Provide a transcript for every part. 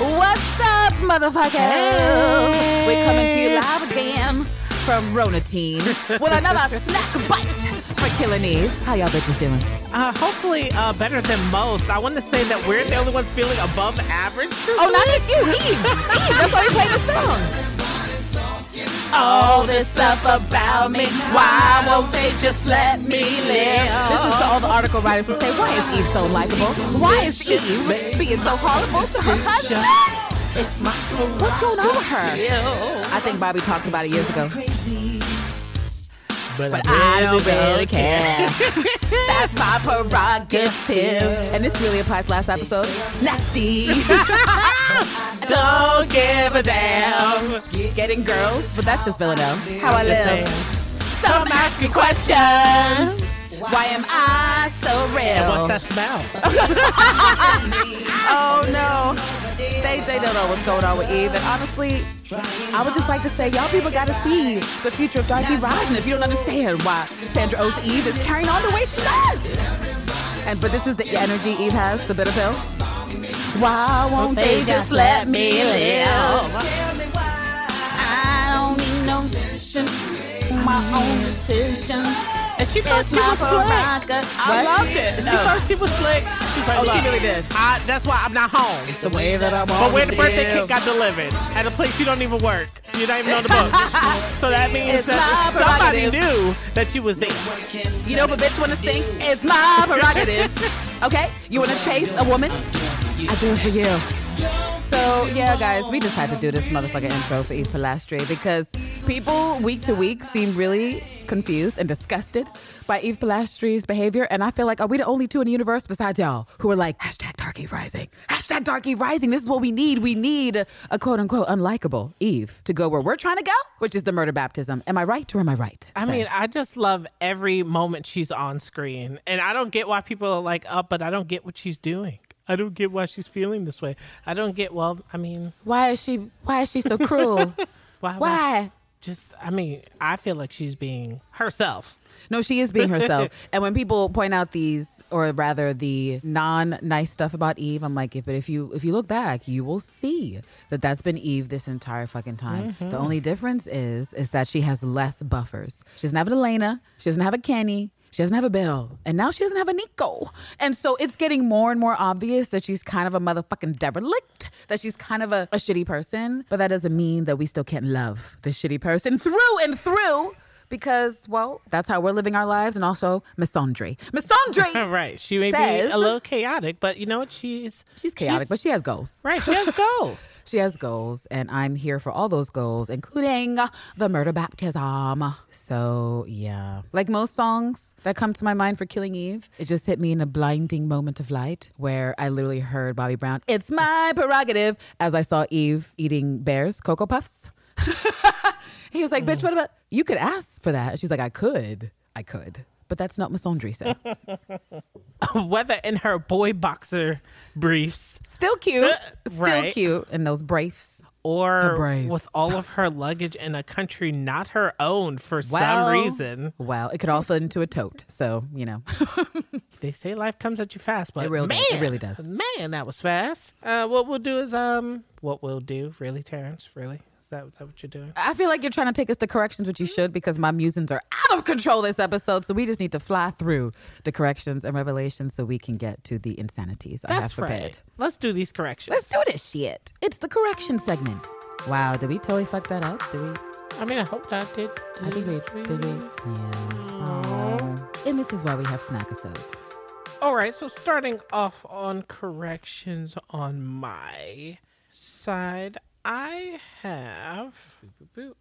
What's up, motherfuckers? We're coming to you live again from Ronatine with another snack bite for Killing Eve. How y'all bitches doing? Uh, hopefully, uh, better than most. I want to say that we're the only ones feeling above average. Oh, not week. just you, Eve. Eve, that's why we play the song. All this stuff about me, why won't they just let me live? This is to all the article writers who say, why is Eve so likable? Why is Eve being so horrible to her husband? It's my What's going on with her? I think Bobby talked about it years ago. But, But I don't really care. That's my prerogative. And this really applies to last episode. Nasty. don't give a damn. Getting girls, but that's just Villanelle. How I live. Some ask me questions. Why am I so And real? what's that smell? Oh no. They, they don't know what's going on with Eve. And honestly, I would just like to say, y'all people gotta see the future of Dark Eve Rising if you don't understand why Sandra Oh's Eve is carrying on the way she does. And but this is the energy Eve has, the bitter pill. Why won't they just let me live? Tell me why. I don't need no mission, my own decisions. And she thought she was slick. I What? loved it. She thought she was slick. She's like, Oh, she "Look, really did. I, that's why I'm not home. It's the way that I want But where the birthday cake got delivered at a place you don't even work. You don't even know the books. so that means It's that somebody knew that you was there. You know if a bitch wanna sing, it's my prerogative. Okay? You wanna chase a woman? I do it for you. So yeah, guys, we just had to do this motherfucking intro for Eve Polastri because people week to week seem really confused and disgusted by Eve Polastri's behavior. And I feel like, are we the only two in the universe besides y'all who are like, hashtag Dark Eve Rising, hashtag Dark Eve Rising. This is what we need. We need a quote unquote unlikable Eve to go where we're trying to go, which is the murder baptism. Am I right or am I right? I Say. mean, I just love every moment she's on screen. And I don't get why people are like, up, but I don't get what she's doing. I don't get why she's feeling this way. I don't get, well, I mean, why is she why is she so cruel? why? why? Just, I mean, I feel like she's being herself. No, she is being herself. and when people point out these, or rather the non-nice stuff about Eve, I'm like, but if you if you look back, you will see that that's been Eve this entire fucking time. Mm-hmm. The only difference is is that she has less buffers. She doesn't have an Elena. She doesn't have a Kenny. She doesn't have a Bill, and now she doesn't have a Niko. And so it's getting more and more obvious that she's kind of a motherfucking derelict, that she's kind of a, a shitty person. But that doesn't mean that we still can't love the shitty person through and through because, well, that's how we're living our lives, and also Miss Andre. Miss Andre! right. She may Says- be a little chaotic, but you know what? She's She's chaotic, but she has goals. right. She has goals. She has goals, and I'm here for all those goals, including the murder baptism. So, yeah. Like most songs that come to my mind for Killing Eve, it just hit me in a blinding moment of light where I literally heard Bobby Brown, It's my prerogative, as I saw Eve eating bears, Cocoa Puffs. he was like, Bitch, what about you could ask for that? She's like, I could. I could. But that's not Miss Andre said. Whether in her boy boxer briefs Still cute. Still Right. cute in those briefs. or with all of her luggage in a country not her own for Well, some reason. Well, it could all fit into a tote. So, you know. They say life comes at you fast, but It really man, does. It really does. Man, that was fast. Uh, what we'll do is um, what we'll do, really, Terrence, really. Is that, is that what you're doing? I feel like you're trying to take us to corrections, which you mm-hmm. should, because my musings are out of control this episode. So we just need to fly through the corrections and revelations so we can get to the insanities I have That's prepared. right. Let's do these corrections. Let's do this shit. It's the correction segment. Wow, did we totally fuck that up? Did we? I mean, I hope that did. I think we did. We? Yeah. Aw. And this is why we have snack episodes. All right, so starting off on corrections on my side, I have.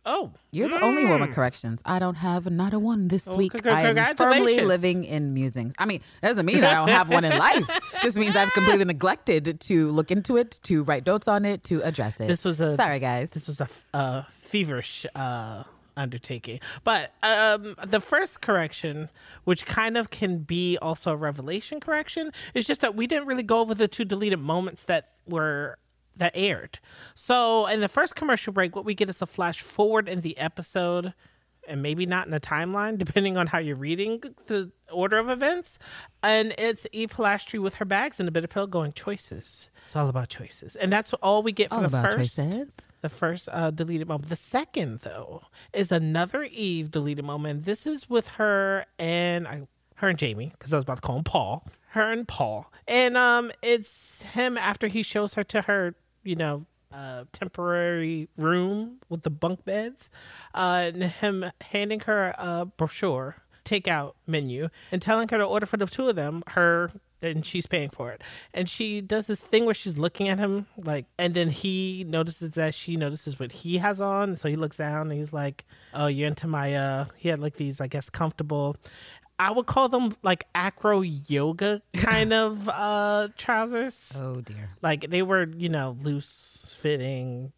Oh, You're the only one with corrections. I don't have not a one this Oh, week. c- I am firmly living in musings. I mean, that doesn't mean I don't have one in life. Just means I've completely neglected to look into it, to write notes on it, to address it. This was a- sorry, guys. this was a feverish uh, undertaking. But um, the first correction, which kind of can be also a revelation correction, is just that we didn't really go over the two deleted moments that were that aired. So in the first commercial break, what we get is a flash forward in the episode. And maybe not in the timeline, depending on how you're reading the order of events. And it's Eve Polastri with her bags and a bitter pill going choices. It's all about choices, and that's all we get for All the first choices. the first uh, deleted moment. The second, though, is another Eve deleted moment. This is with her and I, her and Jamie, because I was about to call him Paul. Her and Paul, and um, it's him after he shows her to her, you know, uh, temporary room with the bunk beds, uh, and him handing her a brochure takeout menu and telling her to order for the two of them her and she's paying for it. And she does this thing where she's looking at him like and then he notices that she notices what he has on so he looks down and he's like oh you're into my uh he had like these i guess comfortable i would call them like acro yoga kind of uh trousers. Oh dear. like they were you know loose fitting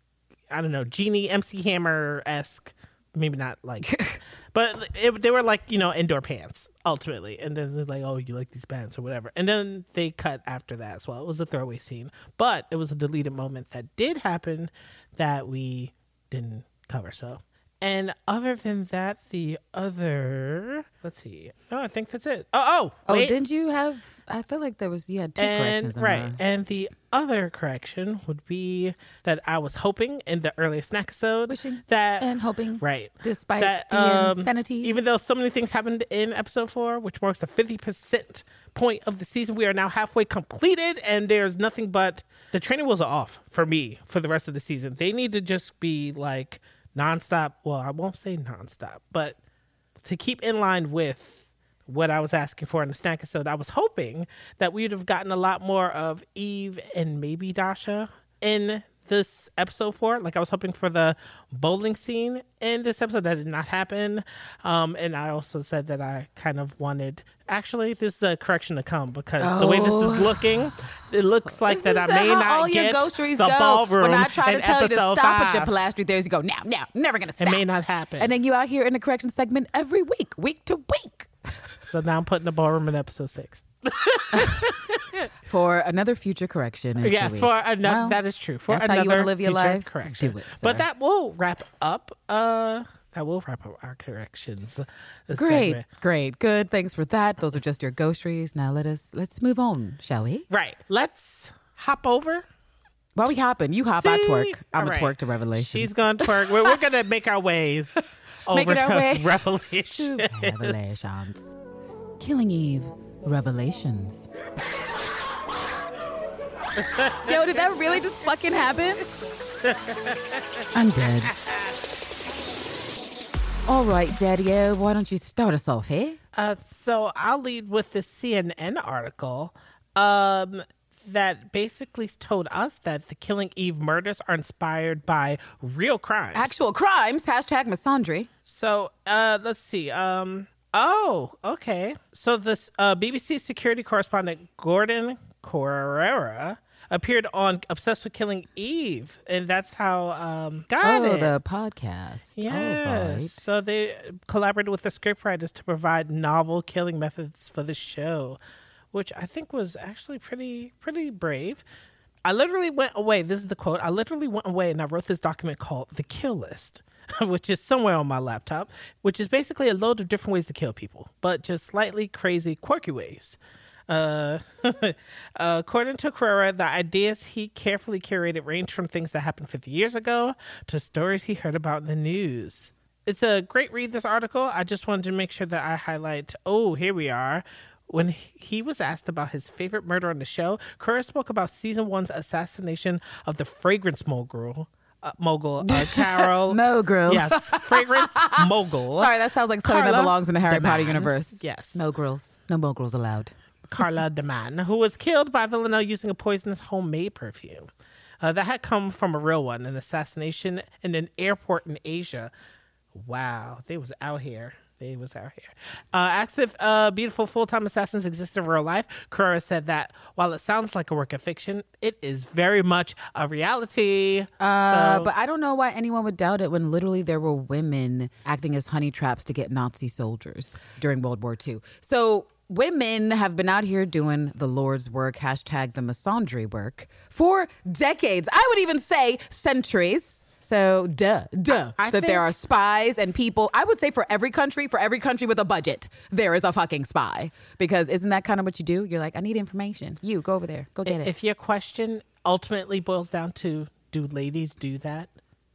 i don't know genie mc hammer esque maybe not like but it, they were like you know indoor pants ultimately. And then it's like oh you like these pants or whatever. And then they cut after that as well. It was a throwaway scene. But it was a deleted moment that did happen that we didn't cover. So and other than that the other let's see oh i think that's it oh oh Oh, didn't you have? I feel like there was. You had two corrections. And in right, and the other correction would be that I was hoping in the earliest episode Wishing that and hoping, right, despite that the um, insanity. even though so many things happened in episode four, which marks the fifty percent point of the season, we are now halfway completed, and there's nothing but the training wheels are off for me for the rest of the season. They need to just be like nonstop. Well, I won't say nonstop, but to keep in line with what I was asking for in the snack episode, I was hoping that we'd have gotten a lot more of Eve and maybe Dasha in this episode four. Like I was hoping for the bowling scene in this episode. That did not happen. Um, and I also said that I kind of wanted. Actually, this is a correction to come because the way this Oh. is looking, it looks like This that I may not all get your groceries the go. ballroom When I try to tell you to stop at your five. polastri, there's you go. Now, now, never gonna stop. It may not happen. And then you out here in the correction segment every week, week to week, so now I'm putting the ballroom in episode six. for another future correction. Yes, for another Well, that is true. For that's how another you live your future life? correction. Do it. But that will wrap up. Uh, that will wrap up our corrections. Great, segment. great, good. Thanks for that. Those are just your groceries. Now let us let's move on, shall we? Right. Let's hop over. While we hopping, you hop, I twerk. I'm All a right. twerk to Revelation. She's gonna twerk. we're, we're gonna make our ways over to way Revelation. to Revelations. Killing Eve, Revelations. Yo, did that really just fucking happen? I'm dead. All right, Daddy-O, why don't you start us off here? Uh, so I'll lead with the CNN article um, that basically told us that the Killing Eve murders are inspired by real crimes. Actual crimes, hashtag misandry. So uh, let's see. Um, oh, okay. So this uh, BBC security correspondent Gordon Corera appeared on Obsessed with Killing Eve, and that's how um, got oh, it. the podcast. All Yes. right. So they collaborated with the scriptwriters to provide novel killing methods for the show, which I think was actually pretty pretty brave. I literally went away. This is the quote. I literally went away and I wrote this document called The Kill List, which is somewhere on my laptop, which is basically a load of different ways to kill people, but just slightly crazy, quirky ways. Uh, according to Corera, the ideas he carefully curated range from things that happened 50 years ago to stories he heard about in the news. It's a great read, this article. I just wanted to make sure that I highlight. Oh, here we are. When he was asked about his favorite murder on the show, Corera spoke about season one's assassination of the fragrance mogul, uh, mogul uh, Carol. Mogul. Yes, fragrance mogul. Sorry, that sounds like something that belongs in the Harry Potter Deman. universe. Yes. No girls. No moguls allowed. Carla DeMann, who was killed by Villanelle using a poisonous homemade perfume. Uh, that had come from a real one, an assassination in an airport in Asia. Wow, they was out here. They was out here. Uh, asked if uh, beautiful full-time assassins exist in real life. Corera said that while it sounds like a work of fiction, it is very much a reality. Uh, So- but I don't know why anyone would doubt it when literally there were women acting as honey traps to get Nazi soldiers during World War II. So women have been out here doing the Lord's work, hashtag the misandry work, for decades. I would even say centuries. So, duh, duh, I that think- there are spies and people. I would say for every country, for every country with a budget, there is a fucking spy. Because isn't that kind of what you do? You're like, I need information. You go over there, go get it. if your question ultimately boils down to do ladies do that,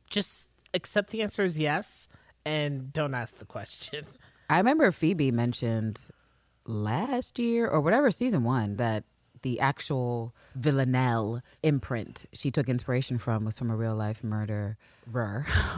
just accept the answer is yes and don't ask the question. I remember Phoebe mentioned last year or whatever season one that the actual Villanelle imprint she took inspiration from was from a real life murderer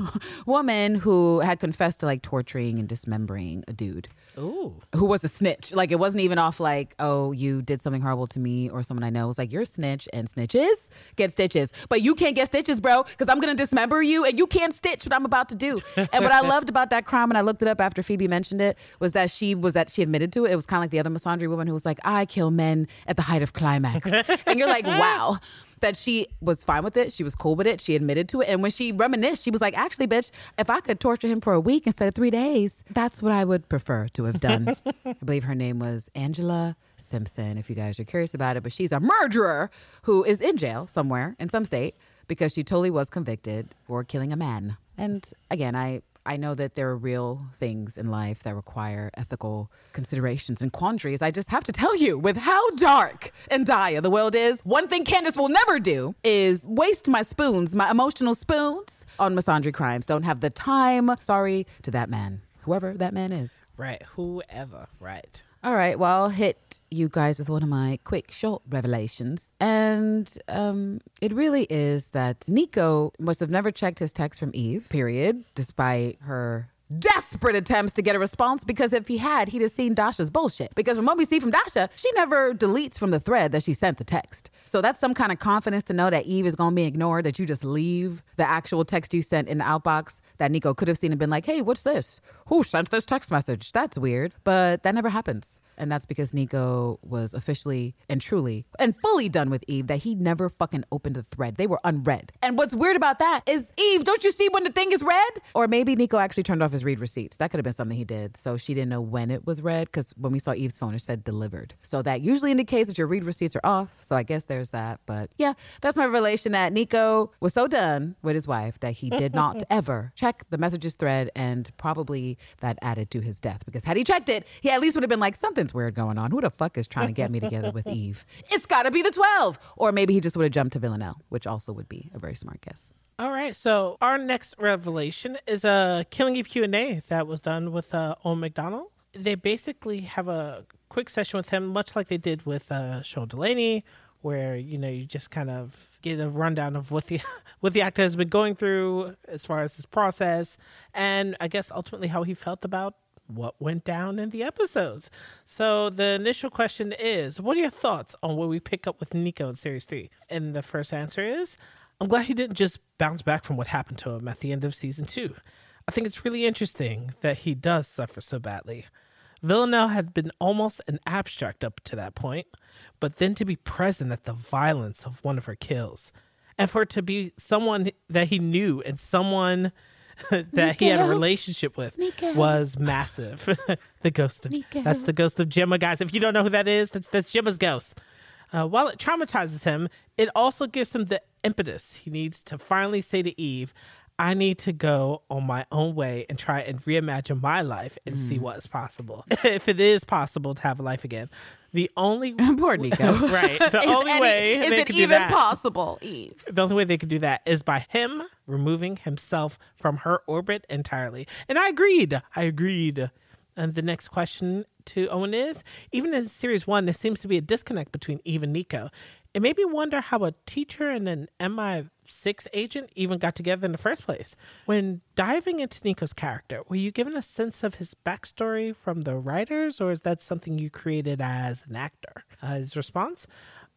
woman who had confessed to like torturing and dismembering a dude Ooh. who was a snitch. Like it wasn't even off like, oh, you did something horrible to me or someone I know. It was like you're a snitch and snitches get stitches, but you can't get stitches, bro, because I'm gonna dismember you and you can't stitch what I'm about to do. and what I loved about that crime, and I looked it up after Phoebe mentioned it, was that she was that she admitted to it. It was kind of like the other misandry woman who was like, I kill men at the height of climax, and you're like, wow. That she was fine with it. She was cool with it. She admitted to it. And when she reminisced, she was like, actually, bitch, if I could torture him for a week instead of three days, that's what I would prefer to have done. I believe her name was Angela Simpson, if you guys are curious about it. But she's a murderer who is in jail somewhere in some state because she totally was convicted for killing a man. And again, I. I know that there are real things in life that require ethical considerations and quandaries. I just have to tell you, with how dark and dire the world is, one thing Candace will never do is waste my spoons, my emotional spoons, on misandry crimes. Don't have the time. Sorry to that man, whoever that man is. Right. Whoever. Right. All right, well, I'll hit you guys with one of my quick, short revelations. And um, it really is that Niko must have never checked his text from Eve, period, despite her desperate attempts to get a response because if he had, he'd have seen Dasha's bullshit. Because from what we see from Dasha, she never deletes from the thread that she sent the text. So that's some kind of confidence to know that Eve is going to be ignored, that you just leave the actual text you sent in the outbox that Niko could have seen and been like, hey, what's this? Who sent this text message? That's weird. But that never happens. And that's because Niko was officially and truly and fully done with Eve that he never fucking opened the thread. They were unread. And what's weird about that is Eve, don't you see when the thing is read? Or maybe Niko actually turned off his read receipts. That could have been something he did. So she didn't know when it was read because when we saw Eve's phone, it said delivered. So that usually indicates that your read receipts are off. So I guess there's that. But yeah, that's my revelation that Niko was so done with his wife that he did not ever check the messages thread and probably that added to his death because had he checked it, he at least would have been like, something's weird going on. Who the fuck is trying to get me together with Eve? It's got to be the 12. Or maybe he just would have jumped to Villanelle, which also would be a very smart guess. All right. So our next revelation is a Killing Eve Q and A that was done with uh, Owen McDonald. They basically have a quick session with him, much like they did with uh, Sean Delaney, where you know you just kind of get a rundown of what the what the actor has been going through as far as his process, and I guess ultimately how he felt about what went down in the episodes. So the initial question is, what are your thoughts on where we pick up with Niko in series three? And the first answer is, I'm glad he didn't just bounce back from what happened to him at the end of season two. I think it's really interesting that he does suffer so badly. Villanelle had been almost an abstract up to that point, but then to be present at the violence of one of her kills, and for it to be someone that he knew and someone that he had a relationship with Niko. was massive. the ghost of Niko. that's the ghost of Gemma, guys. If you don't know who that is, that's that's Gemma's ghost. Uh, while it traumatizes him, it also gives him the impetus he needs to finally say to Eve, I need to go on my own way and try and reimagine my life and see mm. what is possible. if it is possible to have a life again. The only Poor Niko. right. The Is only any- way is they it even that possible, Eve? the only way they could do that is by him removing himself from her orbit entirely. And I agreed. I agreed. And the next question to Owen is even in series one, there seems to be a disconnect between Eve and Niko. It made me wonder how a teacher and an MI6 agent even got together in the first place. When diving into Niko's character, were you given a sense of his backstory from the writers, or is that something you created as an actor? Uh, his response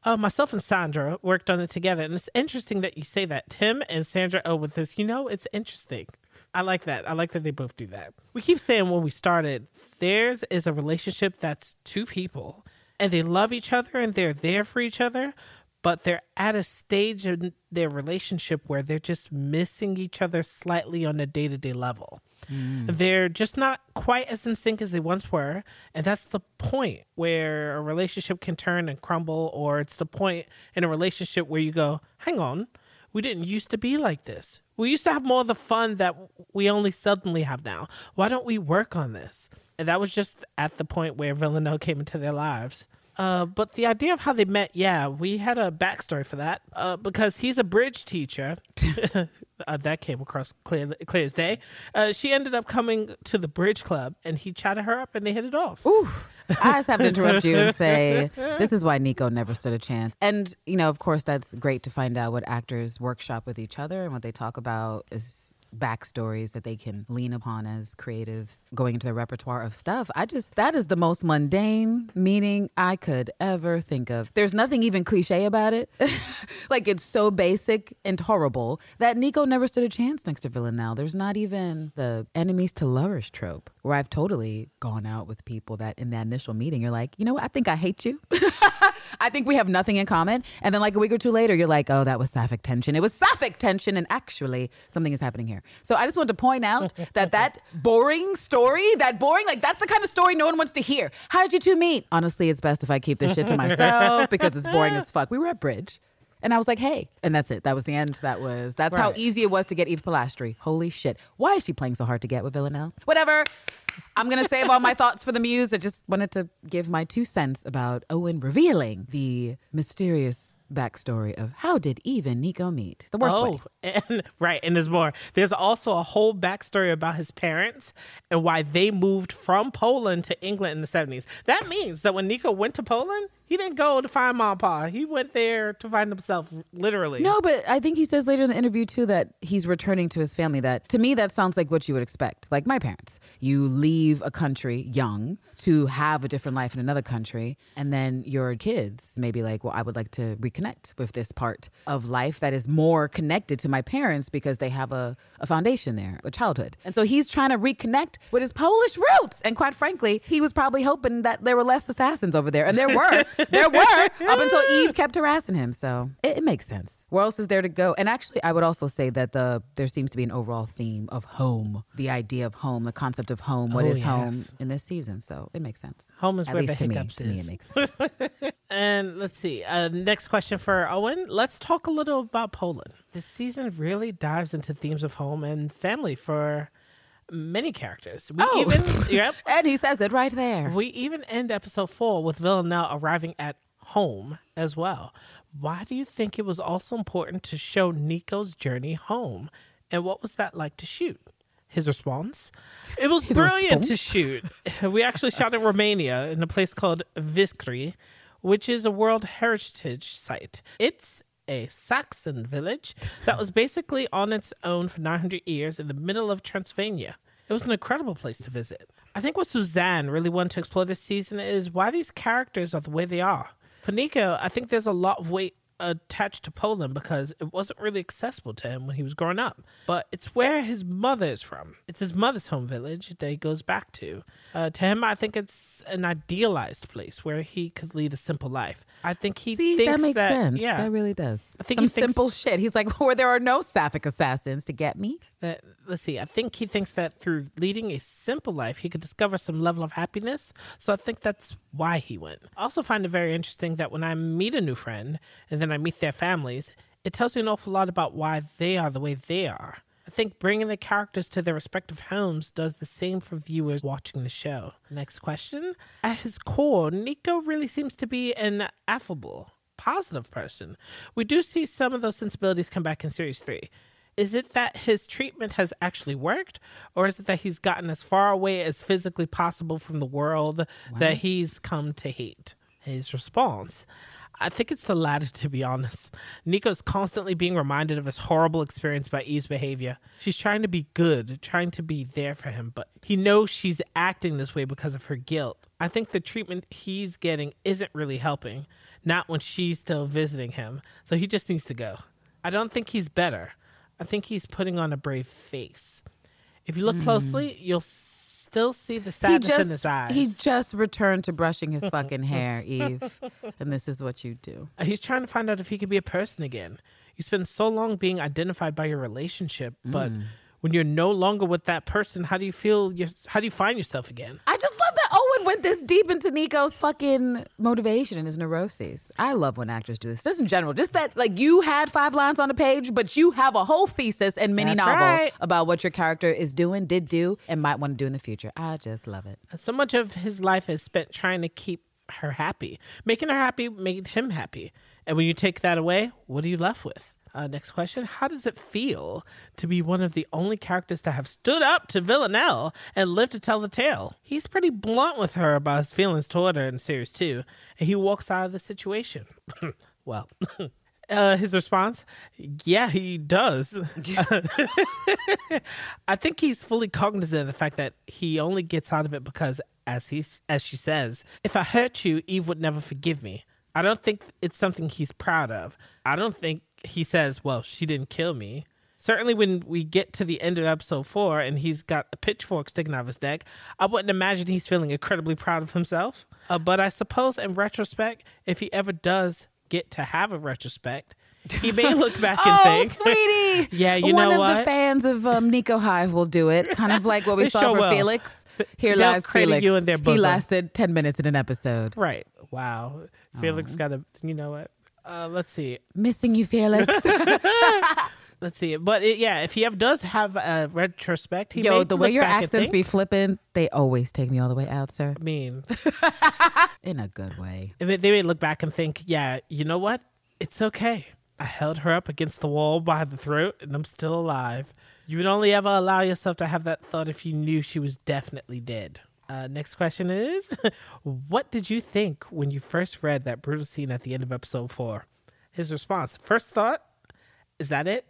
Uh, myself and Sandra worked on it together, and it's interesting that you say that. Tim and Sandra oh with this. You know, it's interesting. I like that. I like that they both do that. We keep saying when we started, theirs is a relationship that's two people, and they love each other and they're there for each other, but they're at a stage in their relationship where they're just missing each other slightly on a day to day level. Mm. They're just not quite as in sync as they once were. And that's the point where a relationship can turn and crumble, or it's the point in a relationship where you go, hang on, we didn't used to be like this. We used to have more of the fun that we only suddenly have now. Why don't we work on this? And that was just at the point where Villanelle came into their lives. Uh, but the idea of how they met, yeah, we had a backstory for that uh, because he's a bridge teacher. uh, that came across clear, clear as day. Uh, she ended up coming to the bridge club and he chatted her up and they hit it off. Ooh. I just have to interrupt you and say this is why Niko never stood a chance. And you know, of course, that's great to find out what actors workshop with each other and what they talk about is backstories that they can lean upon as creatives going into their repertoire of stuff. I just that is the most mundane meaning I could ever think of. There's nothing even cliche about it. like it's so basic and horrible that Niko never stood a chance next to Villanelle. There's not even the enemies to lovers trope where I've totally gone out with people that in that initial meeting you're like, you know what, I think I hate you. I think we have nothing in common. And then like a week or two later, you're like, oh, that was sapphic tension. It was sapphic tension. And actually, something is happening here. So I just want to point out that that boring story, that boring, like that's the kind of story no one wants to hear. How did you two meet? Honestly, it's best if I keep this shit to myself because it's boring as fuck. We were at Bridge. And I was like, hey. And that's it. That was the end. That was, that's how easy it was to get Eve Polastri. Holy shit. Why is she playing so hard to get with Villanelle? Whatever. I'm going to save all my thoughts for the muse. I just wanted to give my two cents about Owen revealing the mysterious backstory of how did Eve and Niko meet? The worst oh, way. Oh, and right, and there's more. There's also a whole backstory about his parents and why they moved from Poland to England in the 70s. That means that when Niko went to Poland, he didn't go to find mom and pa. He went there to find himself, literally. No, but I think he says later in the interview too that he's returning to his family. That to me, that sounds like what you would expect. Like my parents, you leave a country young to have a different life in another country, and then your kids maybe like, well, I would like to reconnect with this part of life that is more connected to my parents because they have a, a foundation there, a childhood, and so he's trying to reconnect with his Polish roots. And quite frankly, he was probably hoping that there were less assassins over there, and there were, there were up until Eve kept harassing him. So it, it makes sense. Where else is there to go? And actually, I would also say that the there seems to be an overall theme of home, the idea of home, the concept of home. What Oh, is home in this season? So it makes sense. Home is At where least the to me, hiccups to me, is. it makes sense. And let's see. Uh, next question for Owen. Let's talk a little about Poland. This season really dives into themes of home and family for many characters. We Oh. even yep. and he says it right there. We even end episode four with Villanelle arriving at home as well. Why do you think it was also important to show Niko's journey home? And what was that like to shoot? His response? It was His brilliant to shoot. We actually shot in Romania in a place called Viscri, which is a World Heritage Site. It's a Saxon village that was basically on its own for 900 years in the middle of Transylvania. It was an incredible place to visit. I think what Suzanne really wanted to explore this season is why these characters are the way they are. For Niko, I think there's a lot of weight attached to Poland because it wasn't really accessible to him when he was growing up. But it's where his mother is from. It's his mother's home village that he goes back to. Uh, to him, I think it's an idealized place where he could lead a simple life. I think he See, thinks that makes sense. Yeah, that really does. I think Some he thinks- simple shit. He's like, where there are no sapphic assassins to get me. That let's see i think he thinks that through leading a simple life he could discover some level of happiness. So i think that's why he went. I also find it very interesting that when i meet a new friend and then i meet their families it tells me an awful lot about why they are the way they are. I think bringing the characters to their respective homes does the same for viewers watching the show. Next question. At his core niko really seems to be an affable positive person. We do see some of those sensibilities come back in series 3 is it that his treatment has actually worked or is it that he's gotten as far away as physically possible from the world that he's come to hate his response i think it's the latter to be honest niko's constantly being reminded of his horrible experience by eve's behavior she's trying to be good trying to be there for him but he knows she's acting this way because of her guilt i think the treatment he's getting isn't really helping not when she's still visiting him. So he just needs to go. I don't think he's better. I think he's putting on a brave face. If you look closely, you'll still see the He sadness in his eyes. he just returned to brushing his fucking hair, Eve, and this is what you do. Uh, He's trying to find out if he can be a person again. You spend so long being identified by your relationship, but Mm. when you're no longer with that person, how do you feel? Your, how do you find yourself again? I just love that Owen went this deep into Niko's fucking motivation and his neuroses. I love when actors do this. Just in general, just that like you had five lines on a page, but you have a whole thesis and mini That's novel right. about what your character is doing, did do, and might want to do in the future. I just love it. So much of his life is spent trying to keep her happy. Making her happy made him happy. And when you take that away, what are you left with? Uh, next question How does it feel to be one of the only characters to have stood up to Villanelle and lived to tell the tale? He's pretty blunt with her about his feelings toward her in series two, and he walks out of the situation. well, uh, his response Yeah, he does. I think he's fully cognizant of the fact that he only gets out of it because, as he as she says, if I hurt you, Eve would never forgive me. I don't think it's something he's proud of. I don't think he says, "Well, she didn't kill me." Certainly, when we get to the end of episode four and he's got a pitchfork sticking out of his neck, I wouldn't imagine he's feeling incredibly proud of himself. Uh, but I suppose, in retrospect, if he ever does get to have a retrospect, he may look back and Oh, think, sweetie. Yeah, you One know of the fans of um, Niko Hive will do it. Kind of like what we saw sure for will. Felix. Here They'll lies Felix. you in their he lasted 10 minutes in an episode. Right. Wow. Felix got a. You know what? Uh, let's see. Missing you, Felix. Let's see. But it, yeah, if he ever does have a retrospect, he Yo, the way your accents be flipping, they always take me all the way out, sir. I mean, In a good way. they they may look back and think, yeah, you know what? It's okay. I held her up against the wall by the throat, and I'm still alive. You would only ever allow yourself to have that thought if you knew she was definitely dead. Uh, next question is What did you think when you first read that brutal scene at the end of episode four? His response First thought, is that it?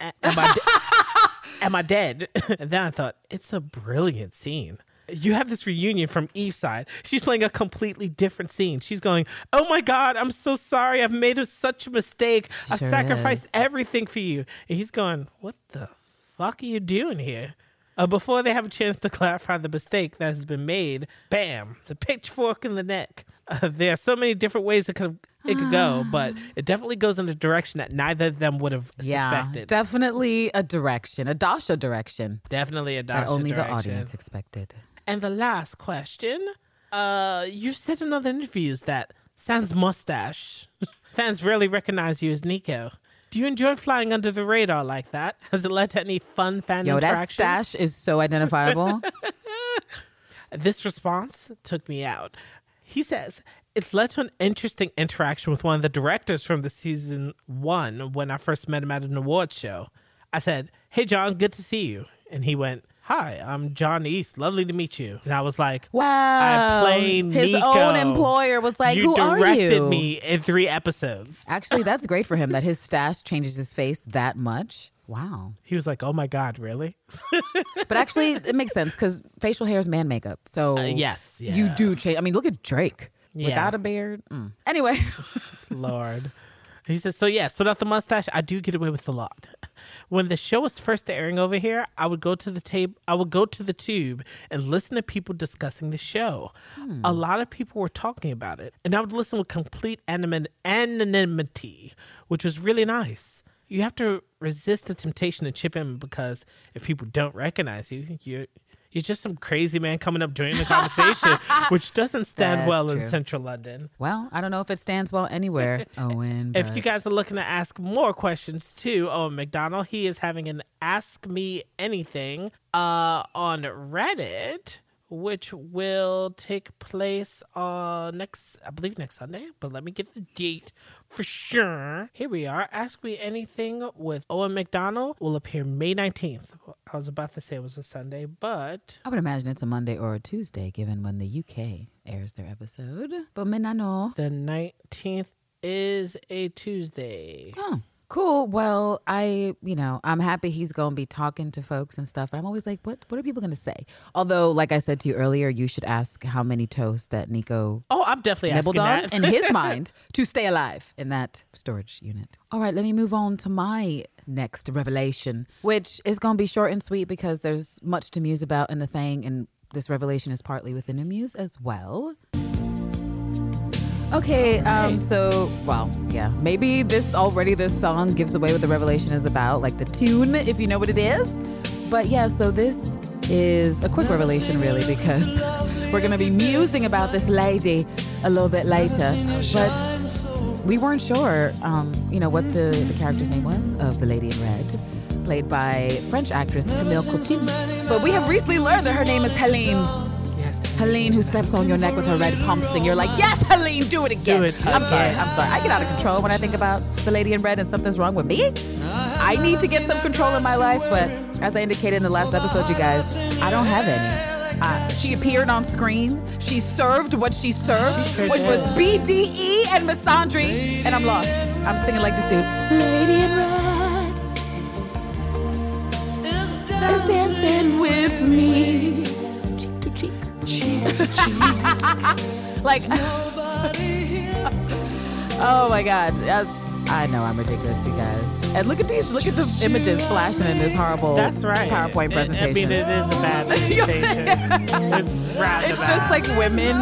Am I, de- am I dead? and then I thought, it's a brilliant scene. You have this reunion from Eve's side. She's playing a completely different scene. She's going, Oh my God, I'm so sorry. I've made a, such a mistake. I've Sure sacrificed is. everything for you. And he's going, What the fuck are you doing here? Uh, before they have a chance to clarify the mistake that has been made, bam, it's a pitchfork in the neck. Uh, there are so many different ways it could it could go, but it definitely goes in a direction that neither of them would have Yeah. suspected. Definitely a direction, a Dasha direction definitely a Dasha. that Dasha only the audience expected. And the last question, uh, you said in other interviews that Sans mustache fans rarely recognize you as Niko. Do you enjoy flying under the radar like that? Has it led to any fun fan Yo, that interactions? stash is so identifiable. This response took me out. He says, it's led to an interesting interaction with one of the directors from the season one when I first met him at an awards show. I said, Hey, Jon, good to see you. And he went, Hi, I'm Jon East. Lovely to meet you. And I was like, Wow. I play His Niko. own employer was like, you "Who are you? directed you?" me in three episodes. Actually, that's great for him that his stash changes his face that much. Wow. He was like, Oh my God, really? But actually, it makes sense because facial hair is man makeup. So Uh, yes, you do change. I mean, look at Drake Yeah. without a beard. Mm. Anyway, Lord. He says, so yes, without the mustache, I do get away with a lot. When the show was first airing over here, I would go to the tape I would go to the tube and listen to people discussing the show. A hmm. lot of people were talking about it, and I would listen with complete anim- anonymity, which was really nice. You have to resist the temptation to chip in because if people don't recognize you, you're you're just some crazy man coming up during the conversation, which doesn't stand That's well in central London. well, I don't know if it stands well anywhere. Owen, If you guys are looking to ask more questions to Owen McDonald, he is having an Ask Me Anything uh, on Reddit, which will take place on next, I believe next Sunday, but let me get the date for sure. Here we are. Ask Me Anything with Owen McDonald will appear May 19th. I was about to say it was a Sunday, but I would imagine it's a Monday or a Tuesday, given when the UK airs their episode. But me know. the 19th is a Tuesday. Oh, Cool. Well, I, you know, I'm happy he's going to be talking to folks and stuff. But I'm always like, what, what are people going to say? Although, like I said to you earlier, you should ask how many toasts that Niko Oh, I'm definitely nibbled asking on that. in his mind to stay alive in that storage unit. All right, let me move on to my next revelation, which is going to be short and sweet because there's much to muse about in the thing, and this revelation is partly within a muse as well. Okay, um, so well, yeah, maybe this already this song gives away what the revelation is about, like the tune, if you know what it is. But yeah, so this is a quick revelation, really, because we're gonna be musing about this lady a little bit later. But we weren't sure, um, you know, what the, the character's name was of the lady in red, played by French actress Camille Cottin. But we have recently learned that her name is Helene. Yes. Helene, who steps on your neck with her red pumps, and you're like, yes, Helene, do it again. Do it I'm sorry. I'm sorry. I get out of control when I think about the lady in red and something's wrong with me. I need to get some control in my life, but as I indicated in the last episode, you guys, I don't have any. Uh, she appeared on screen. She served what she served, which was. BDE and misandry, and I'm lost. I'm singing like this dude. Lady in red is dancing with me, cheek to cheek. like, oh my God, that's. I know I'm ridiculous, you guys. And look at these, look at the images flashing in this horrible That's right. PowerPoint presentation. I mean, it is a bad presentation. it's. It's just like women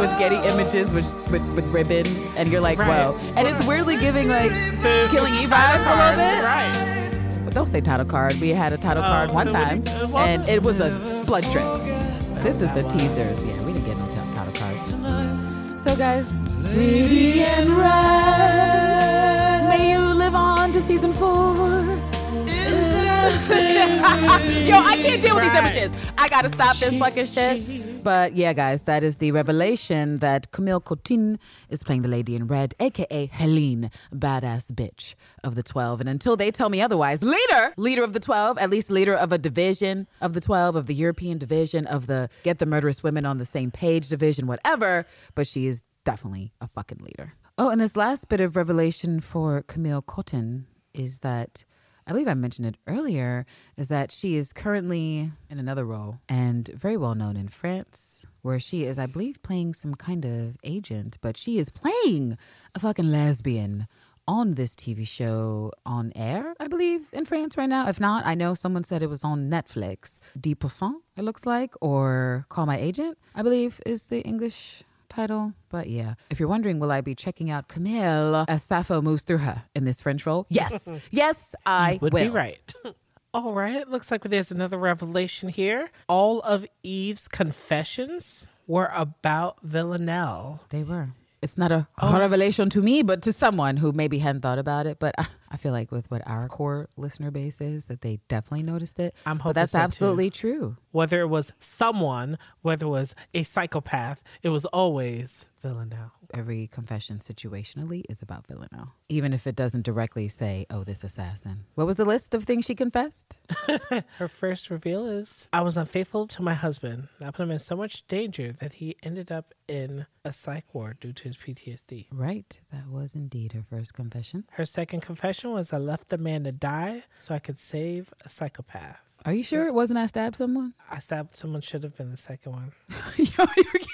with Getty images with, with, with ribbon, and you're like, Right. whoa. And it's weirdly giving like The Killing Eve vibes a little bit. Right. But don't say title card. We had a title Oh, card one time, was- uh, and it was a blood drip. This is the teasers. Yeah, we didn't get no ti- title cards. So, guys, Lady in Red, may you live on to season four. Yo, I can't deal with these images. I gotta stop this fucking shit. But yeah, guys, that is the revelation that Camille Cottin is playing the lady in red, aka Helene, badass bitch of the 12. And until they tell me otherwise, leader, leader of the 12, at least leader of a division of the 12, of the European division, of the Get the Murderous Women on the Same Page division, whatever. But she is definitely a fucking leader. Oh, and this last bit of revelation for Camille Cottin is that I believe I mentioned it earlier, is that she is currently in another role and very well known in France, where she is, I believe, playing some kind of agent, but she is playing a fucking lesbian on this TV show on air, I believe, in France right now. If not, I know someone said it was on Netflix. 10%, it looks like, or Call My Agent, I believe is the English title. But yeah, if you're wondering, will I be checking out Camille as Sappho moves through her in this French role? Yes. yes, I would will. be right. All right. It looks like there's another revelation here. All of Eve's confessions were about Villanelle. They were. It's not a oh. revelation to me, but to someone who maybe hadn't thought about it. But I, I feel like with what our core listener base is, that they definitely noticed it. I'm but hoping that's so, too. absolutely true. Whether it was someone, whether it was a psychopath, it was always Villanelle. Every confession situationally is about Villanelle, even if it doesn't directly say, "Oh, this assassin." What was the list of things she confessed? Her first reveal is I was unfaithful to my husband. I put him in so much danger that he ended up in a psych ward due to his PTSD. Right, that was indeed her first confession. Her second confession was I left the man to die so I could save a psychopath. Are you sure it wasn't I stabbed someone? I stabbed someone should have been the second one. Yo, you're-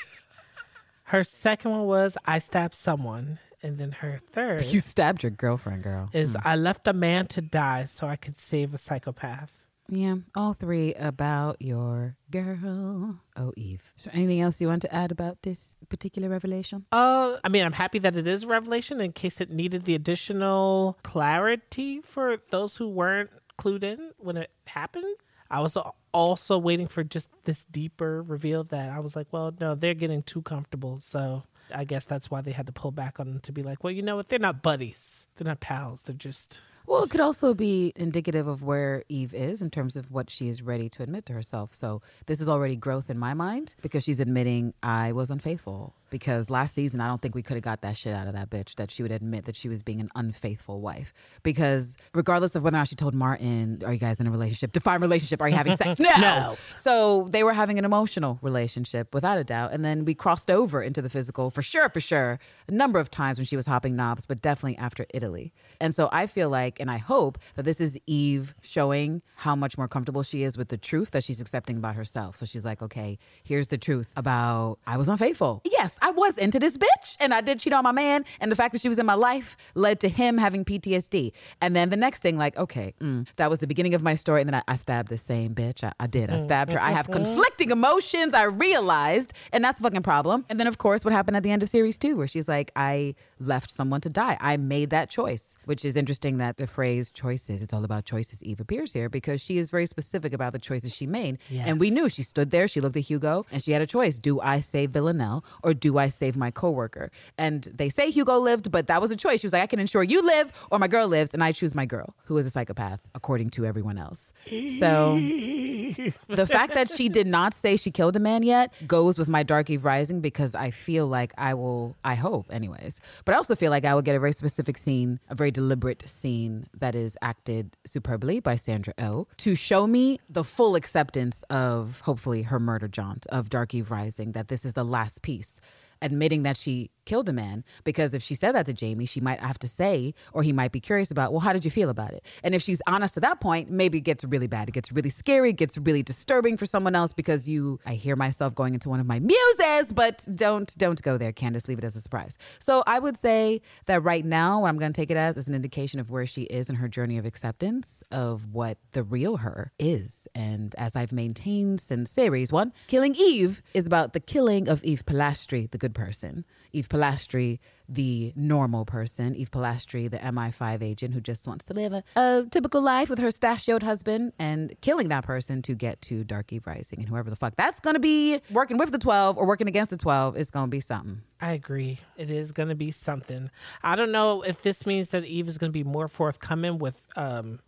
Her second one was I stabbed someone. And then her third you stabbed your girlfriend, girl. is I left a man to die so I could save a psychopath. Yeah, all three about your girl. Oh, Eve. Is there anything else you want to add about this particular revelation? Uh, I mean, I'm happy that it is a revelation in case it needed the additional clarity for those who weren't clued in when it happened. I was also waiting for just this deeper reveal that I was like, well, no, they're getting too comfortable. So I guess that's why they had to pull back on them to be like, well, you know what? They're not buddies. They're not pals. They're just. Well, it could also be indicative of where Eve is in terms of what she is ready to admit to herself. So this is already growth in my mind because she's admitting I was unfaithful. Because last season, I don't think we could have got that shit out of that bitch that she would admit that she was being an unfaithful wife. Because regardless of whether or not she told Martin, "Are you guys in a relationship?" Define relationship. Are you having sex? No. No. So they were having an emotional relationship without a doubt. And then we crossed over into the physical for sure, for sure, a number of times when she was hopping knobs, but definitely after Italy. And so I feel like like, and I hope that this is Eve showing how much more comfortable she is with the truth that she's accepting about herself. So she's like, okay, here's the truth about I was unfaithful. Yes, I was into this bitch and I did cheat on my man. And the fact that she was in my life led to him having PTSD. And then the next thing, like, okay, mm, that was the beginning of my story. And then I, I stabbed the same bitch. I, I did. I stabbed her. I have conflicting emotions. I realized. And that's a fucking problem. And then, of course, what happened at the end of series two, where she's like, I left someone to die. I made that choice, which is interesting that the phrase choices, it's all about choices, Eve appears here because she is very specific about the choices she made. And we knew she stood there, she looked at Hugo, and she had a choice. Do I save Villanelle or do I save my coworker? And they say Hugo lived, but that was a choice. She was like, I can ensure you live or my girl lives, and I choose my girl, who is a psychopath, according to everyone else. So the fact that she did not say she killed a man yet goes with my Dark Eve Rising because I feel like I will, I hope, anyways. But I also feel like I will get a very specific scene, a very deliberate scene that is acted superbly by Sandra Oh to show me the full acceptance of hopefully her murder jaunt of Dark Eve Rising, that this is the last piece admitting that she killed a man because if she said that to Jamie, she might have to say, or he might be curious about, well, how did you feel about it? And if she's honest to that point, maybe it gets really bad. It gets really scary, it gets really disturbing for someone else because you I hear myself going into one of my muses, but don't don't go there, Candace. Leave it as a surprise. So I would say that right now, what I'm gonna take it as is an indication of where she is in her journey of acceptance of what the real her is. And as I've maintained since series one, killing Eve is about the killing of Eve Polastri, the good person. Eve Polastri, the normal person. Eve Polastri, the MI5 agent who just wants to live a, a typical life with her stashioed husband and killing that person to get to Dark Eve Rising. And whoever the fuck that's going to be working with the 12 or working against the 12 is going to be something. I agree. It is going to be something. I don't know if this means that Eve is going to be more forthcoming with um,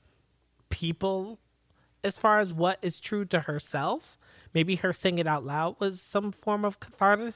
people as far as what is true to herself. Maybe her saying it out loud was some form of cathartic,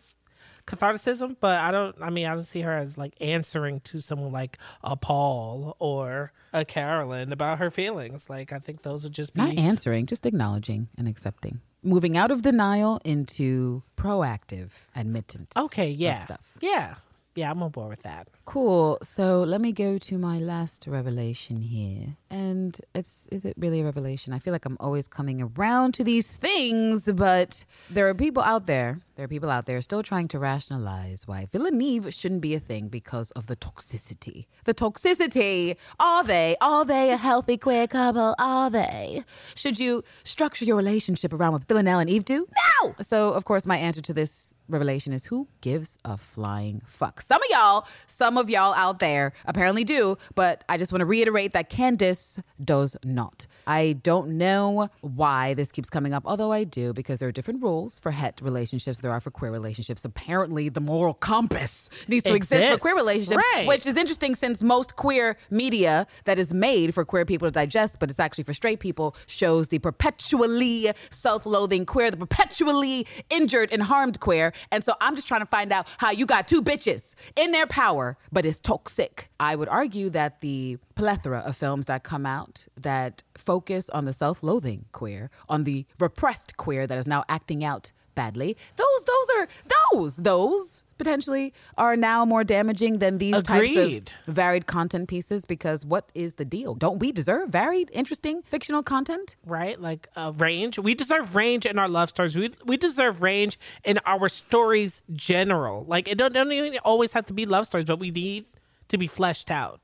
catharticism, but I don't. I mean, I don't see her as like answering to someone like a Paul or a Carolyn about her feelings. Like I think those would just be Not answering, just acknowledging and accepting. Moving out of denial into proactive admittance. okay. Yeah, Stuff. yeah, yeah. I'm on board with that. Cool. So let me go to my last revelation here. And it's is it really a revelation? I feel like I'm always coming around to these things, but there are people out there, there are people out there still trying to rationalize why Villaneve shouldn't be a thing because of the toxicity. The toxicity. Are they? Are they a healthy queer couple? Are they? Should you structure your relationship around what Villanelle and Eve do? No! So of course my answer to this revelation is who gives a flying fuck? Some of y'all, some of y'all out there apparently do, but I just want to reiterate that Candace does not. I don't know why this keeps coming up, although I do, because there are different rules for het relationships there are for queer relationships. Apparently, the moral compass needs to exist for queer relationships, Right. which is interesting since most queer media that is made for queer people to digest, but it's actually for straight people, shows the perpetually self loathing queer, the perpetually injured and harmed queer. And so I'm just trying to find out how you got two bitches in their power, but it's toxic. I would argue that the plethora of films that come out that focus on the self loathing queer, on the repressed queer that is now acting out badly, those, those are, those, those potentially are now more damaging than these types of varied content pieces because what is the deal? Don't we deserve varied, interesting fictional content? right? Like uh, range. We deserve range in our love stories. We we deserve range in our stories general. Like it don't, don't even always have to be love stories, but we need to be fleshed out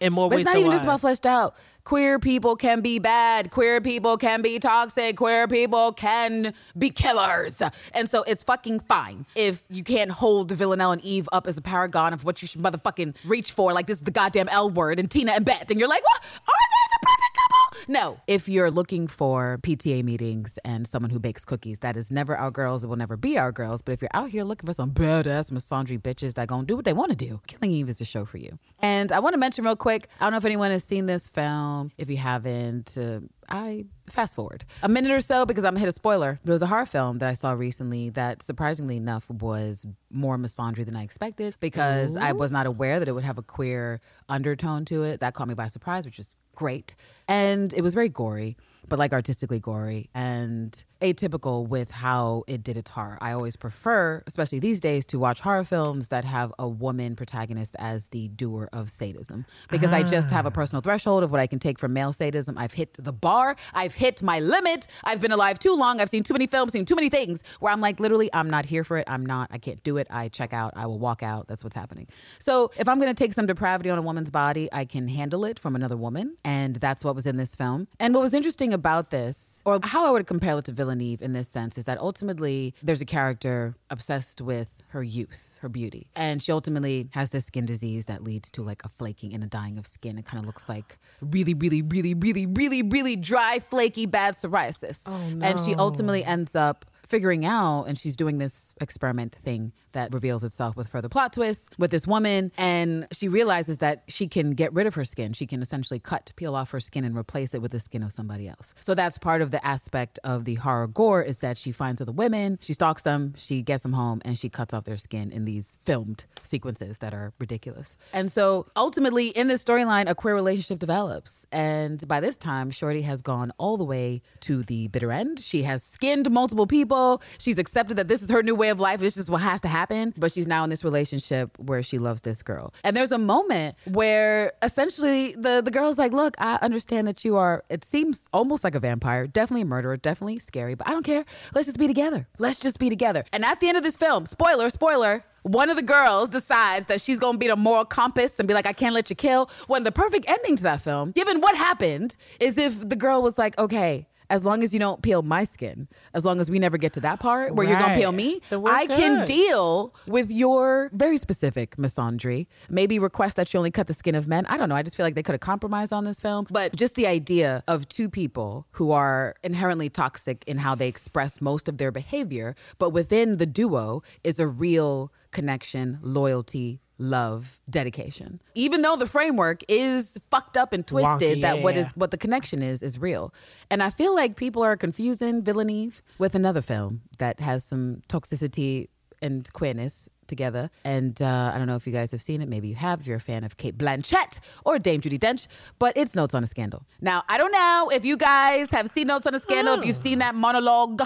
in more But ways. it's not even just about fleshed out. Queer people can be bad. Queer people can be toxic. Queer people can be killers. And so it's fucking fine if you can't hold Villanelle and Eve up as a paragon of what you should motherfucking reach for. Like this is the goddamn L word and Tina and Bette. And you're like, what? Are they the perfect? No. If you're looking for PTA meetings and someone who bakes cookies, that is never our girls. It will never be our girls. But if you're out here looking for some badass misandry bitches that gonna do what they want to do, Killing Eve is the show for you. And I want to mention real quick. I don't know if anyone has seen this film. If you haven't, uh, I fast forward a minute or so because I'm gonna hit a spoiler. But it was a horror film that I saw recently that surprisingly enough was more misandry than I expected because I was not aware that it would have a queer undertone to it. That caught me by surprise, which was great. And it was very gory. but like artistically gory and atypical with how it did its horror. I always prefer, especially these days, to watch horror films that have a woman protagonist as the doer of sadism because I just have a ah. personal threshold of what I can take from male sadism. I've hit the bar, I've hit my limit. I've been alive too long. I've seen too many films, seen too many things where I'm like, literally, I'm not here for it. I'm not, I can't do it. I check out, I will walk out. That's what's happening. So if I'm going to take some depravity on a woman's body, I can handle it from another woman. And that's what was in this film. And what was interesting about this, or how I would compare it to Villaneve in this sense, is that ultimately there's a character obsessed with her youth, her beauty. And she ultimately has this skin disease that leads to like a flaking and a dying of skin. It kind of looks like really, really, really, really, really, really dry, flaky, bad psoriasis. Oh, no. And she ultimately ends up figuring out, and she's doing this experiment thing that reveals itself with further plot twists with this woman. And she realizes that she can get rid of her skin. She can essentially cut, peel off her skin and replace it with the skin of somebody else. So that's part of the aspect of the horror gore is that she finds other women, she stalks them, she gets them home, and she cuts off their skin in these filmed sequences that are ridiculous. And so ultimately, in this storyline, a queer relationship develops. And by this time, Shorty has gone all the way to the bitter end. She has skinned multiple people. She's accepted that this is her new way of life. This is what has to happen. But she's now in this relationship where she loves this girl. And there's a moment where essentially the, the girl's like, Look, I understand that you are, it seems almost like a vampire, definitely a murderer, definitely scary, but I don't care. Let's just be together. Let's just be together. And at the end of this film, spoiler, spoiler, one of the girls decides that she's gonna be the moral compass and be like, I can't let you kill. When the perfect ending to that film, given what happened, is if the girl was like, okay, as long as you don't peel my skin, as long as we never get to that part where you're gonna peel me, I can deal with your very specific misandry. Maybe request that you only cut the skin of men. I don't know. I just feel like they could have compromised on this film. But just the idea of two people who are inherently toxic in how they express most of their behavior, but within the duo is a real connection, loyalty, love, dedication. Even though the framework is fucked up and twisted, Wonky, that yeah, what is what the connection is is real. And I feel like people are confusing Villaneve with another film that has some toxicity and queerness together. And uh, I don't know if you guys have seen it. Maybe you have if you're a fan of Cate Blanchett or Dame Judi Dench, but it's Notes on a Scandal. Now, I don't know if you guys have seen Notes on a Scandal, if you've seen that monologue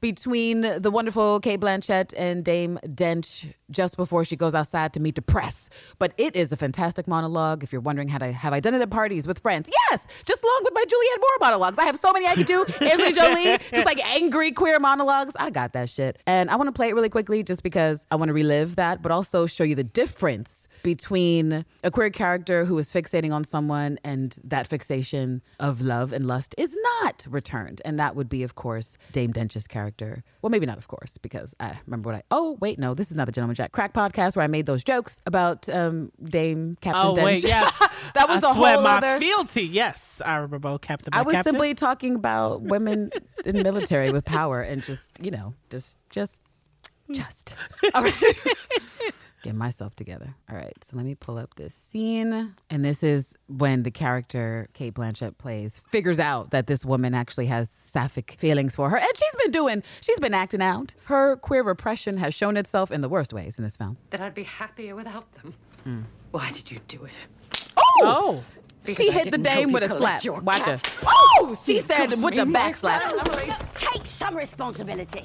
between the wonderful Cate Blanchett and Dame Dench just before she goes outside to meet the press. But it is a fantastic monologue. If you're wondering how to have I done it at parties with friends? Yes, just along with my Juliette Moore monologues. I have so many I could do. Angelina Jolie, just like angry queer monologues. I got that shit. And I want to play it really quickly just because I want to relive that, but also show you the difference between a queer character who is fixating on someone and that fixation of love and lust is not returned. And that would be, of course, Dame Dench's character. Well, maybe not, of course, because I remember what I. Oh, wait, no, this is not the Gentleman Jack Crack podcast where I made those jokes about um, Dame Captain Oh Dench. wait, yes, that was I a swear whole my other. fealty. Yes, I remember both Captain. I was Captain. simply talking about women in military with power and just, you know, just, just, just. All right. Get myself together. All right. So let me pull up this scene. And this is when the character Cate Blanchett plays figures out that this woman actually has sapphic feelings for her. And she's been doing, she's been acting out. Her queer repression has shown itself in the worst ways in this film. that I'd be happier without them. Mm. Why did you do it? Oh, oh. Because she I hit the dame with a collect slap. your Watch her. cat. Oh, she said with me the my back slap. Take some responsibility.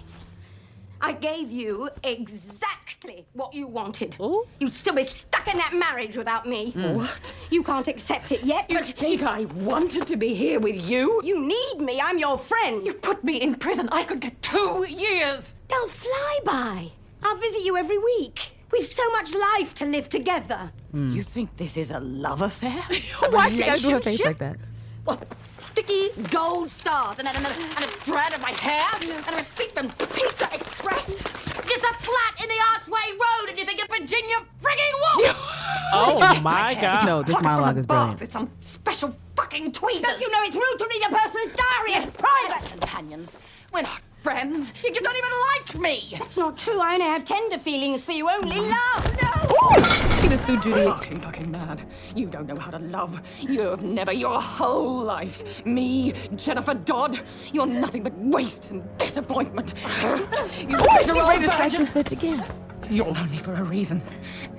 I gave you exactly what you wanted. Ooh. You'd still be stuck in that marriage without me. Hmm. What? You can't accept it yet, You but think I wanted to be here with you? you need me. I'm your friend. You put me in prison. I could get two years. They'll fly by. I'll visit you every week. We've so much life to live together. You think this is a love affair? Why she gotta do her face like that? What? Sticky gold stars and, and, and, and a strand of my hair and a receipt from Pizza Express. It's a flat in the Archway Road, and you think it's Virginia frigging Woolf? oh my God! No, this Pluck it from monologue is brilliant. With some special fucking tweezers. Don't you know it's rude to read a person's diary? It's private. companions? We're not friends. You don't even like me. That's not true. I only have tender feelings for you. Only love. No. She just threw Judi. Fucking fucking mad. You don't know how to love. You've never your whole life. Me, Jennifer Dodd. You're nothing but waste and disappointment. You Oh, she miserable ready to strike virgin. this bitch again. You're lonely for a reason.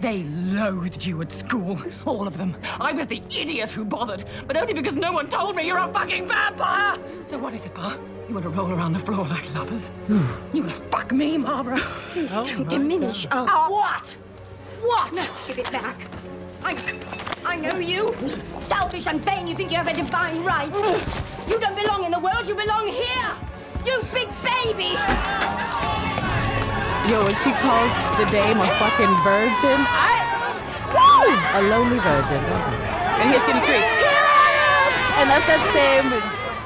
They loathed you at school, all of them. I was the idiot who bothered, but only because no one told me you're a fucking vampire. So what is it, Bar? You want to roll around the floor like lovers? you want to fuck me, Barbara? Please Oh don't my diminish God. our... Uh, what? What? Give it back. I, I know you. Selfish and vain, you think you have a divine right. You don't belong in the world, you belong here. You big baby. Yo, when she calls the dame a fucking virgin, I. Woo! A lonely virgin. And here she in the. Here I am! And that's that same.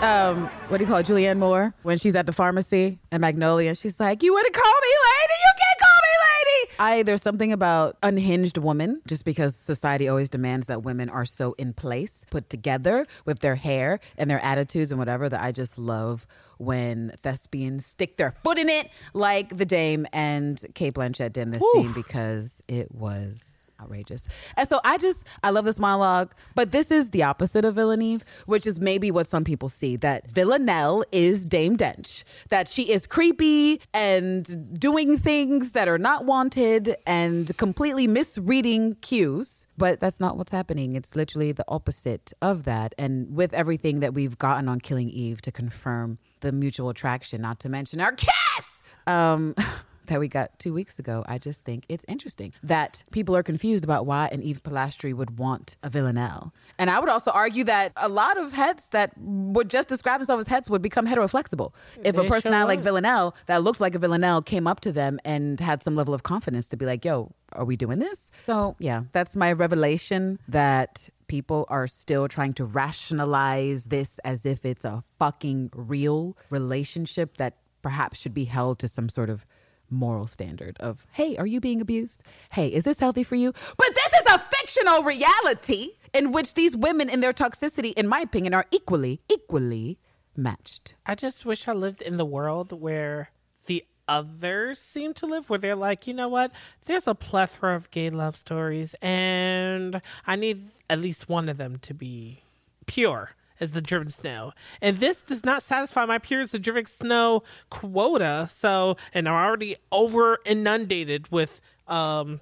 Um, what do you call it? Julianne Moore when she's at the pharmacy and Magnolia. She's like, "You to call me lady? You can't call me lady." I there's something about unhinged woman, just because society always demands that women are so in place, put together with their hair and their attitudes and whatever that I just love when thespians stick their foot in it like the Dame and Cate Blanchett did in this scene because it was outrageous. And so I just I love this monologue, but this is the opposite of Villaneve, which is maybe what some people see that Villanelle is Dame Dench, that she is creepy and doing things that are not wanted and completely misreading cues. But that's not what's happening. It's literally the opposite of that. And with everything that we've gotten on Killing Eve to confirm the mutual attraction, not to mention our kiss. Um that we got two weeks ago, I just think it's interesting that people are confused about why an Eve Polastri would want a Villanelle. And I would also argue that a lot of heads that would just describe themselves as heads would become heteroflexible. If a They person sure like. Villanelle that looked like a Villanelle came up to them and had some level of confidence to be like, yo, are we doing this? So, yeah, that's my revelation that people are still trying to rationalize this as if it's a fucking real relationship that perhaps should be held to some sort of moral standard of, hey, are you being abused? Hey, is this healthy for you? But this is a fictional reality in which these women in their toxicity, in my opinion, are equally, equally matched. I just wish I lived in the world where the others seem to live, where they're like, you know what? There's a plethora of gay love stories, and I need at least one of them to be pure as the driven snow. And this does not satisfy my peers' driven snow quota. So, and I'm already over inundated with um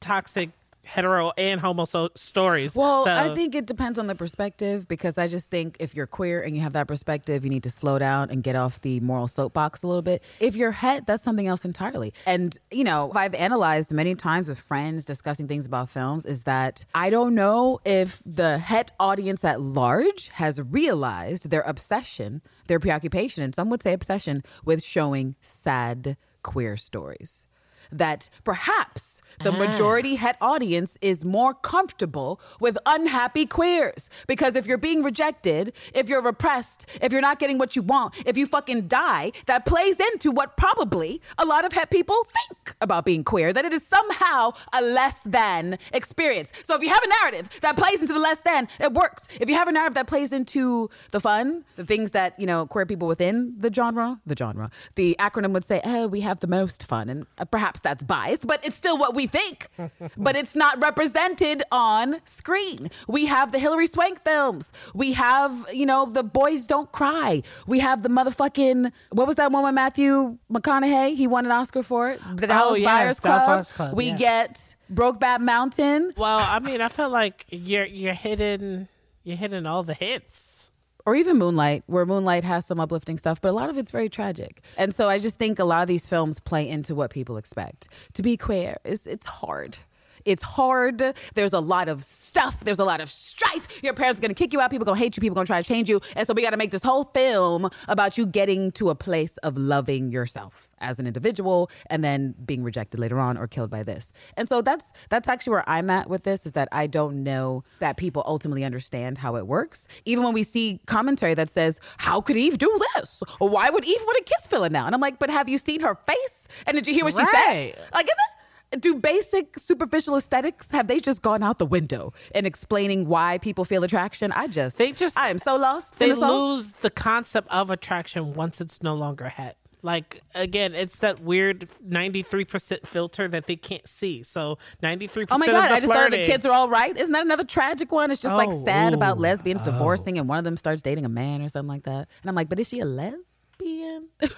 toxic hetero and homo so- stories. Well, So- I think it depends on the perspective because I just think if you're queer and you have that perspective, you need to slow down and get off the moral soapbox a little bit. If you're het, that's something else entirely. And, you know, I've analyzed many times with friends discussing things about films is that I don't know if the het audience at large has realized their obsession, their preoccupation, and some would say obsession with showing sad queer stories that perhaps the majority het audience is more comfortable with unhappy queers. Because if you're being rejected, if you're repressed, if you're not getting what you want, if you fucking die, that plays into what probably a lot of het people think about being queer, that it is somehow a less than experience. So if you have a narrative that plays into the less than, it works. If you have a narrative that plays into the fun, the things that, you know, queer people within the genre, the genre, the acronym would say, oh, we have the most fun. And uh, perhaps that's biased, but it's still what we think. but it's not represented on screen. We have the Hilary Swank films. We have, you know, the Boys Don't Cry. We have the motherfucking, what was that one with Matthew McConaughey? He won an Oscar for it. The oh, Dallas yes, Buyers Club. Buyers Club, We yeah. get Brokeback Mountain. Well, I mean, I felt like you're you're hitting you're hitting all the hits. Or even Moonlight, where Moonlight has some uplifting stuff, but a lot of it's very tragic. And so I just think a lot of these films play into what people expect. To be queer is it's hard. It's hard. There's a lot of stuff. There's a lot of strife. Your parents are gonna kick you out. People gonna hate you. People gonna try to change you. And so we gotta make this whole film about you getting to a place of loving yourself as an individual and then being rejected later on or killed by this. And so that's that's actually where I'm at with this is that I don't know that people ultimately understand how it works. Even when we see commentary that says, "How could Eve do this? Or why would Eve want to kiss Philip now?" And I'm like, "But have you seen her face? And did you hear what she said? Like, is it?" Do basic superficial aesthetics have they just gone out the window in explaining why people feel attraction? I just They just- I am so lost. They the lose the concept of attraction once it's no longer het. Like again, it's that weird ninety three percent filter that they can't see. So ninety-three. percent Oh my of god! the I just thought the kids are all right. Isn't that another tragic one? It's just like Oh, sad about ooh. lesbians oh. divorcing, and one of them starts dating a man or something like that. And I'm like, but is she a lesbian?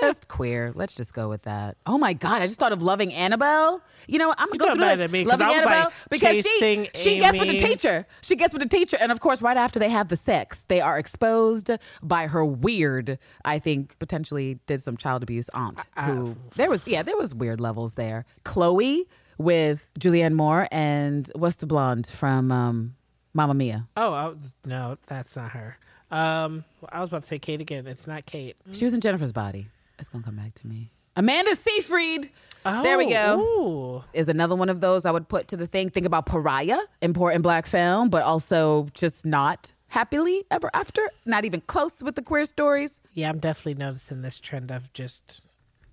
just queer. Let's just go with that. Oh my god, I just thought of loving Annabelle. You know, what? I'm gonna You go through mad this. at me 'cause loving Annabelle like, because she chasing she gets with the teacher. She gets with the teacher, and of course, right after they have the sex, they are exposed by her weird. I think potentially did some child abuse aunt. Who there was yeah there was weird levels there. Chloe with Julianne Moore and what's the blonde from um, Mamma Mia. Oh, I, no, that's not her. Um, I was about to say Kate again. It's not Kate. She was in Jennifer's Body. It's gonna come back to me. Amanda Seyfried. there we go. Oh, Ooh. Is another one of those I would put to the thing. Think about Pariah, important black film, but also just not happily ever after. Not even close with the queer stories. Yeah, I'm definitely noticing this trend of just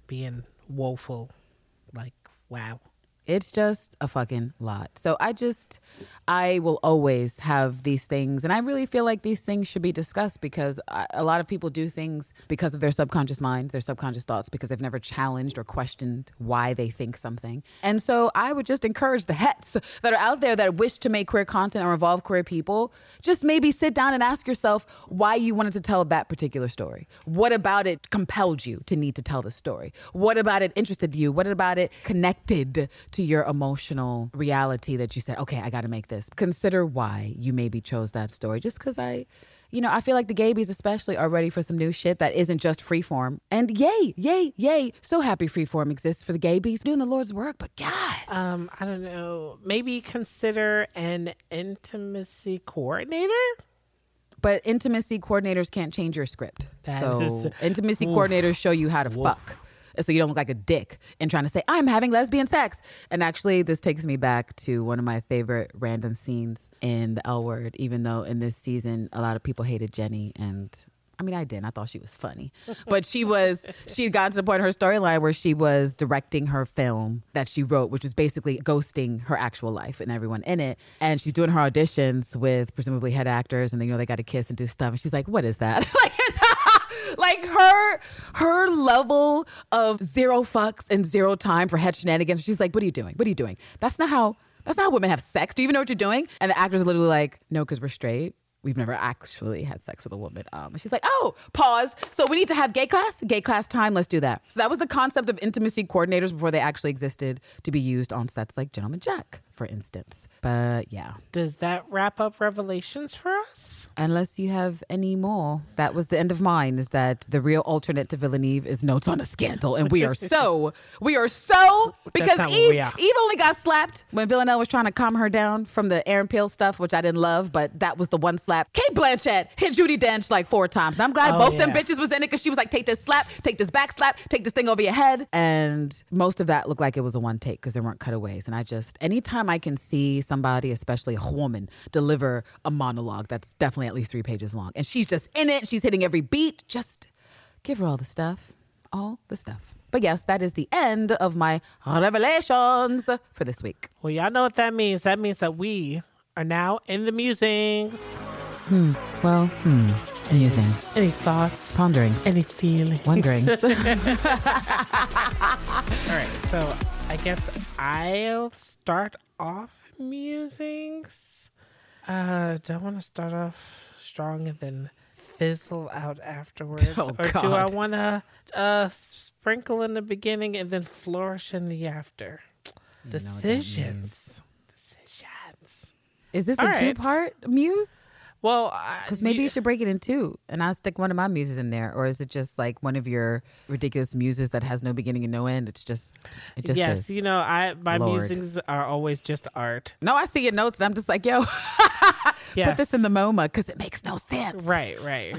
being woeful. Like, wow. It's just a fucking lot. So I just, I will always have these things. And I really feel like these things should be discussed because I, a lot of people do things because of their subconscious mind, their subconscious thoughts, because they've never challenged or questioned why they think something. And so I would just encourage the hets that are out there that wish to make queer content or involve queer people, just maybe sit down and ask yourself why you wanted to tell that particular story. What about it compelled you to need to tell the story? What about it interested you? What about it connected to your emotional reality that you said, okay, I got to make this? Consider why you maybe chose that story. Just because I, you know, I feel like the Gabies especially are ready for some new shit that isn't just freeform. And yay, yay, yay. So happy freeform exists for the Gabies doing the Lord's work. But God, Um, I don't know. Maybe consider an intimacy coordinator. but intimacy coordinators can't change your script. That so is- intimacy Woof. coordinators show you how to fuck. So you don't look like a dick and trying to say I'm having lesbian sex. And actually, this takes me back to one of my favorite random scenes in the L Word. Even though in this season a lot of people hated Jenny, and I mean I didn't. I thought she was funny, but she was. She had gotten to the point in her storyline where she was directing her film that she wrote, which was basically ghosting her actual life and everyone in it. And she's doing her auditions with presumably head actors, and then you know they got to kiss and do stuff. And she's like, "What is that?" like. Like her her level of zero fucks and zero time for head shenanigans. She's like, "What are you doing? What are you doing? That's not how that's not how women have sex. Do you even know what you're doing?" And the actors literally like, "No, because we're straight." We've never actually had sex with a woman. Um, she's like, oh, pause. So we need to have gay class, gay class time. Let's do that. So that was the concept of intimacy coordinators before they actually existed to be used on sets like Gentleman Jack, for instance. But yeah, Does that wrap up Revelations for us? unless you have any more. That was the end of mine. Is that the real alternate to Villaneve is Notes on a Scandal, and we are so we are so because Eve. Eve only got slapped when Villanelle was trying to calm her down from the Aaron Peel stuff, which I didn't love, but that was the one slap. Cate Blanchett hit Judi Dench like four times, and I'm glad Oh, both them bitches was in it because she was like, "Take this slap, take this back slap, take this thing over your head," and most of that looked like it was a one take because there weren't cutaways. And I just anytime I can see somebody, especially a woman, deliver a monologue that's definitely at least three pages long, and she's just in it, she's hitting every beat, just give her all the stuff, all the stuff. But yes, that is the end of my revelations for this week. Well, y'all know what that means. That means that we are now in the musings. Well, hmm, musings, Any thoughts? ponderings, Any feelings? wonderings. All right, so I guess I'll start off musings. Uh, do I want to start off strong and then fizzle out afterwards, Oh, or do I want to uh sprinkle in the beginning and then flourish in the after? know Decisions. Decisions. Is this All a right. two-part muse? Well, Because maybe you should break it in two, and I'll stick one of my muses in there, or is it just like one of your ridiculous muses that has no beginning and no end? It's just, it just yes, is. you know, I my Lord. musings are always just art. no, I see your notes, and I'm just like, yo, Yes. put this in the MoMA because it makes no sense. Right, right,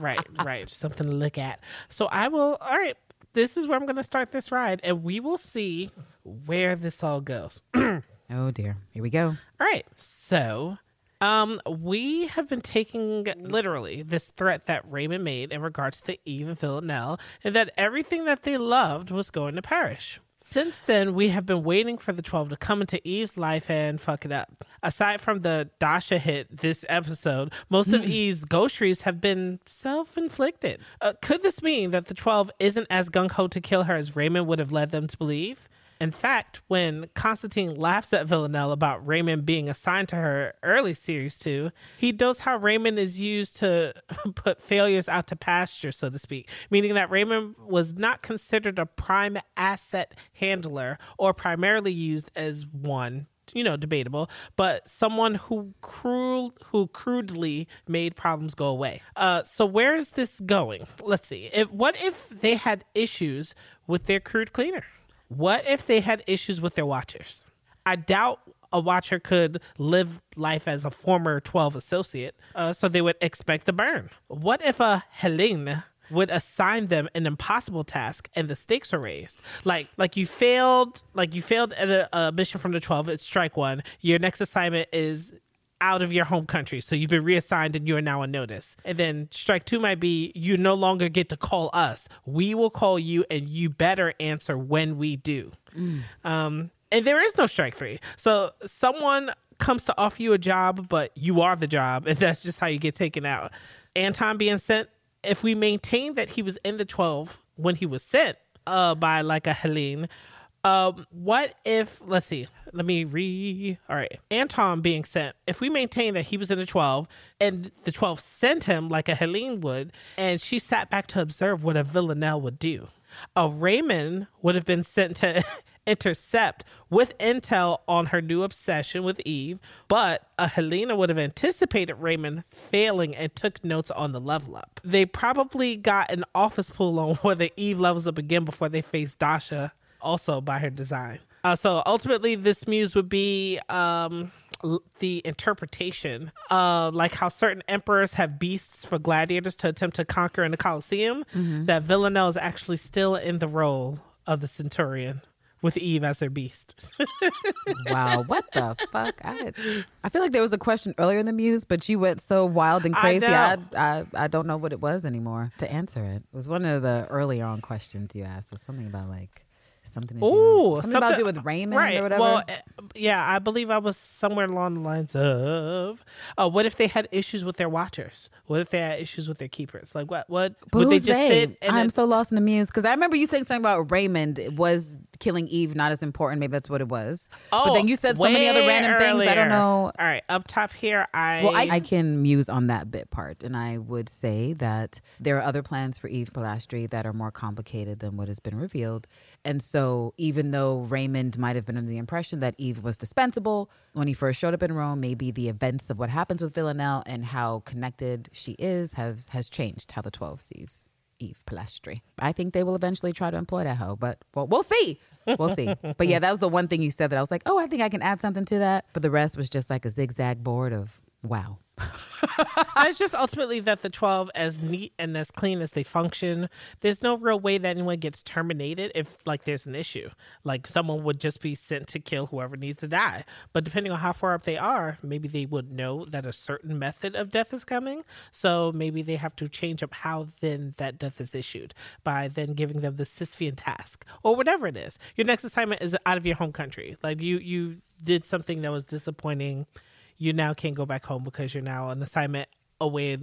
right, right. Something to look at. So I will. All right, this is where I'm going to start this ride, and we will see where this all goes. Oh dear, here we go. All right. So, um, we have been taking literally this threat that Raymond made in regards to Eve and Villanelle, and that everything that they loved was going to perish. Since then, we have been waiting for the 12 to come into Eve's life and fuck it up. Aside from the Dasha hit this episode, most of Eve's ghosteries have been self inflicted. Uh, could this mean that the 12 isn't as gung ho to kill her as Raymond would have led them to believe? In fact, when Konstantin laughs at Villanelle about Raymond being assigned to her early series two, he notes how Raymond is used to put failures out to pasture, so to speak, meaning that Raymond was not considered a prime asset handler or primarily used as one you know debatable but someone who cruel who crudely made problems go away. Uh so where is this going? Let's see. If what if they had issues with their crude cleaner what if they had issues with their watchers? I doubt a watcher could live life as a former 12 associate uh, so they would expect the burn. What if a helene would assign them an impossible task and the stakes are raised? Like like you failed like you failed at a, a mission from the 12 it's strike one. Your next assignment is out of your home country. So you've been reassigned and you are now on notice. And then strike two might be you no longer get to call us. We will call you and you better answer when we do. Um and there is no strike three. So someone comes to offer you a job but you are the job and that's just how you get taken out. Anton being sent if we maintain that he was in the 12 when he was sent uh, by like a Helene, um, what if, let's see, let me re. All right. Anton being sent, if we maintain that he was in the 12 and the 12 sent him like a Helene would, and she sat back to observe what a Villanelle would do, a Raymond would have been sent to intercept with intel on her new obsession with Eve, but a Helena would have anticipated Raymond failing and took notes on the level up. They probably got an office pool on whether Eve levels up again before they face Dasha, also by her design. Uh, so ultimately, this muse would be um, l- the interpretation, uh, like how certain emperors have beasts for gladiators to attempt to conquer in the Colosseum. That Villanelle is actually still in the role of the centurion with Eve as their beast. Wow, what the fuck? I, I feel like there was a question earlier in the muse, but you went so wild and crazy. I, know. I, I, don't know what it was anymore to answer it. It was one of the earlier on questions you asked. It was something about like something to do, Ooh, something, about to do with Raymond right. or whatever. Well, eh, yeah, I believe I was somewhere along the lines of, uh, what if they had issues with their watchers? What if they had issues with their keepers? Like what? What But would they just they? sit? And I'm then- so lost in the muse because I remember you saying something about Raymond was killing Eve not as important. Maybe that's what it was. Oh, but then oh, you said so many other Oh, random things. I don't know. All right, up top here, I Well, I, I can muse on that bit part, and I would say that there are other plans for Eve Polastri that are more complicated than what has been revealed. And so, even though Raymond might have been under the impression that Eve was dispensable when he first showed up in Rome, maybe the events of what happens with Villanelle and how connected she is has has changed how the Twelve sees Eve Polastri. I think they will eventually try to employ that hoe, but well, we'll see. We'll see. but yeah, that was the one thing you said that I was like, oh, I think I can add something to that. But the rest was just like a zigzag board of wow. it's just ultimately that the 12 as neat and as clean as they function there's no real way that anyone gets terminated if like there's an issue. Like someone would just be sent to kill whoever needs to die. But depending on how far up they are maybe they would know that a certain method of death is coming. So maybe they have to change up how then that death is issued by then giving them the Sisyphean task or whatever it is. Your next assignment is out of your home country. Like you you did something that was disappointing you now can't go back home because you're now on assignment away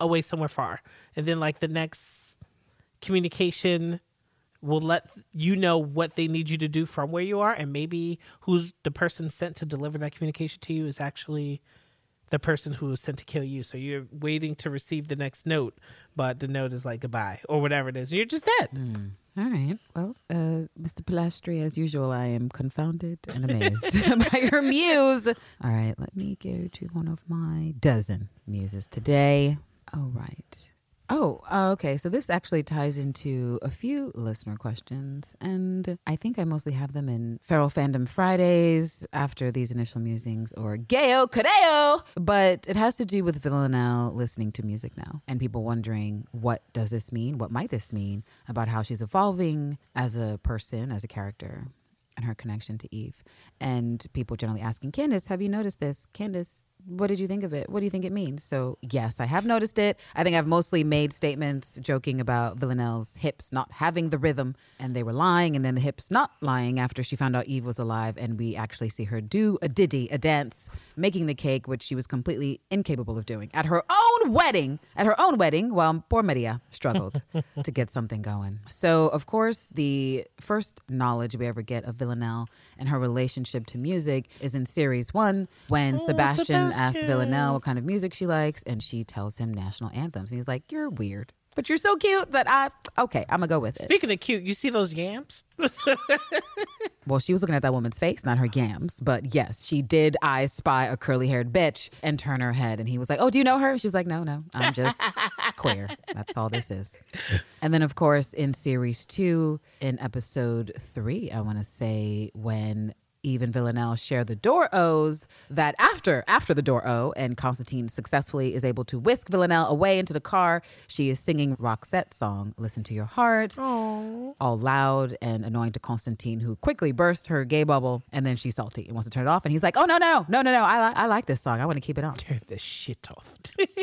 away somewhere far. And then like the next communication will let you know what they need you to do from where you are and maybe who's the person sent to deliver that communication to you is actually the person who was sent to kill you. So you're waiting to receive the next note but the note is like goodbye or whatever it is you're just dead hmm. All right. Well, uh, Mr. Polastri, as usual, I am confounded and amazed by your muse. All right, let me go to one of my dozen muses today. All right. Oh, uh, okay. So this actually ties into a few listener questions, and I think I mostly have them in Feral Fandom Fridays after these initial musings or Gayo Cadeo. But it has to do with Villanelle listening to music now, and people wondering what does this mean? What might this mean about how she's evolving as a person, as a character, and her connection to Eve. And people generally asking Candace, "Have you noticed this, Candace?" What did you think of it? What do you think it means? So, yes, I have noticed it. I think I've mostly made statements joking about Villanelle's hips not having the rhythm and they were lying, and then the hips not lying after she found out Eve was alive. And we actually see her do a ditty, a dance, making the cake, which she was completely incapable of doing at her own wedding, at her own wedding, while poor Maria struggled to get something going. So, of course, the first knowledge we ever get of Villanelle and her relationship to music is in series one when oh, Sebastian, asks Sebastian. Villanelle what kind of music she likes, and she tells him national anthems. And he's like, You're weird, but you're so cute that I, okay, I'm gonna go with it. Speaking of cute, you see those yams? Well, she was looking at that woman's face, not her yams. But yes, she did I spy a curly haired bitch and turn her head. And he was like, Oh, do you know her? She was like, No, no, I'm just queer. That's all this is. And then, of course, in series two, in episode three, I want to say when Eve and Villanelle share the door O's that after after the door O and Konstantin successfully is able to whisk Villanelle away into the car, she is singing Roxette's song, Listen to Your Heart all loud and annoying to Konstantin, who quickly bursts her gay bubble, and then she's salty and wants to turn it off. And he's like, "Oh no, no, no, no, no! I, li- I like this song. I want to keep it on." Turn the shit off.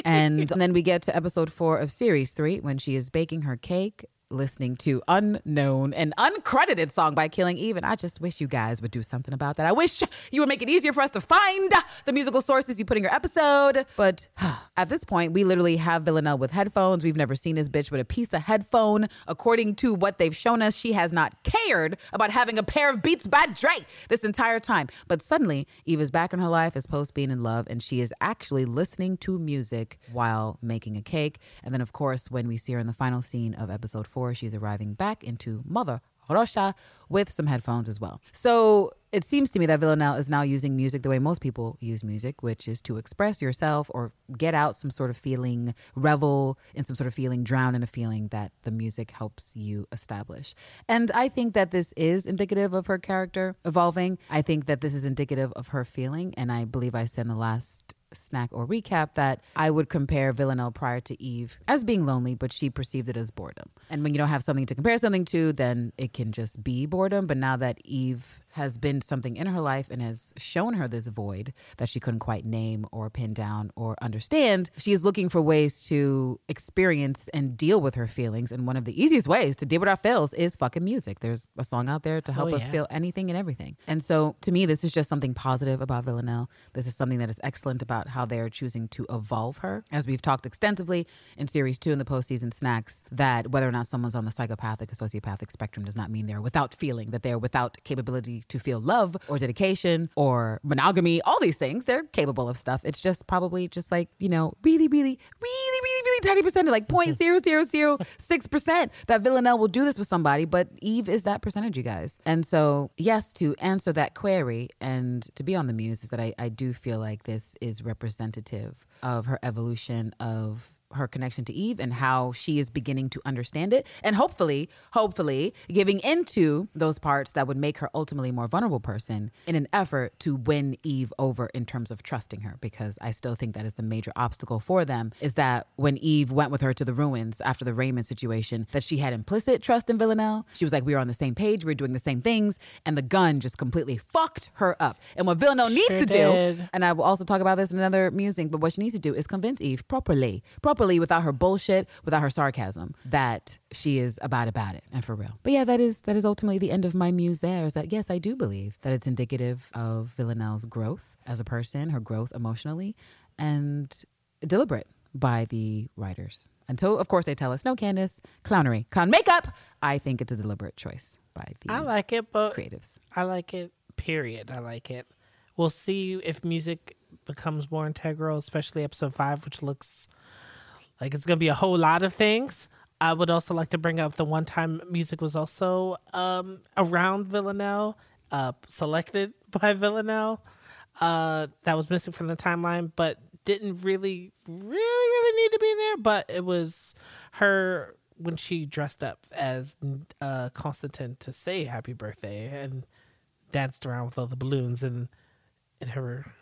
and, and then we get to episode four of series three when she is baking her cake. Listening to unknown and uncredited song by Killing Eve, and I just wish you guys would do something about that. I wish you would make it easier for us to find the musical sources you put in your episode. But at this point, we literally have Villanelle with headphones. We've never seen this bitch with a piece of headphone. According to what they've shown us, she has not cared about having a pair of Beats by Dre this entire time. But suddenly, Eve is back in her life as post being in love, and she is actually listening to music while making a cake. And then, of course, when we see her in the final scene of episode four, she's arriving back into Mother Russia with some headphones as well. So it seems to me that Villanelle is now using music the way most people use music, which is to express yourself or get out some sort of feeling, revel in some sort of feeling, drown in a feeling that the music helps you establish. And I think that this is indicative of her character evolving. I think that this is indicative of her feeling. And I believe I said in the last snack or recap that I would compare Villanelle prior to Eve as being lonely, but she perceived it as boredom. And when you don't have something to compare something to, then it can just be boredom. But now that Eve has been something in her life and has shown her this void that she couldn't quite name or pin down or understand, she is looking for ways to experience and deal with her feelings. And one of the easiest ways to deal with our feels is fucking music. There's a song out there to oh, help us yeah. feel anything and everything. And so to me, this is just something positive about Villanelle. This is something that is excellent about how they're choosing to evolve her. As we've talked extensively in series two in the postseason snacks, that whether or not someone's on the psychopathic or sociopathic spectrum does not mean they're without feeling, that they're without capability to feel love or dedication or monogamy, all these things. They're capable of stuff. It's just probably just like, you know, really, really, really, really, really tiny percentage, like 0.0006% that Villanelle will do this with somebody, but Eve is that percentage, you guys. And so, yes, to answer that query and to be on the muse is that I, I do feel like this is representative of her evolution of her connection to Eve and how she is beginning to understand it. And hopefully hopefully giving into those parts that would make her ultimately more vulnerable person in an effort to win Eve over in terms of trusting her because I still think that is the major obstacle for them is that when Eve went with her to the ruins after the Raymond situation that she had implicit trust in Villanelle. She was like we were on the same page. We were doing the same things. And the gun just completely fucked her up. And what Villanelle needs to did. do and I will also talk about this in another musing, but what she needs to do is convince Eve properly, properly without her bullshit, without her sarcasm, that she is about about it and for real. But yeah, that is that is ultimately the end of my muse there is that yes, I do believe that it's indicative of Villanelle's growth as a person, her growth emotionally, and deliberate by the writers. Until of course they tell us, no, Candace, clownery, clown makeup. I think it's a deliberate choice by the I like it, but creatives. I like it. Period. I like it. We'll see if music becomes more integral, especially episode five, which looks like it's gonna be a whole lot of things. I would also like to bring up the one time music was also um, around Villanelle, uh, selected by Villanelle. Uh, that was missing from the timeline, but didn't really, really, really need to be there. But it was her when she dressed up as uh, Konstantin to say happy birthday and danced around with all the balloons in in her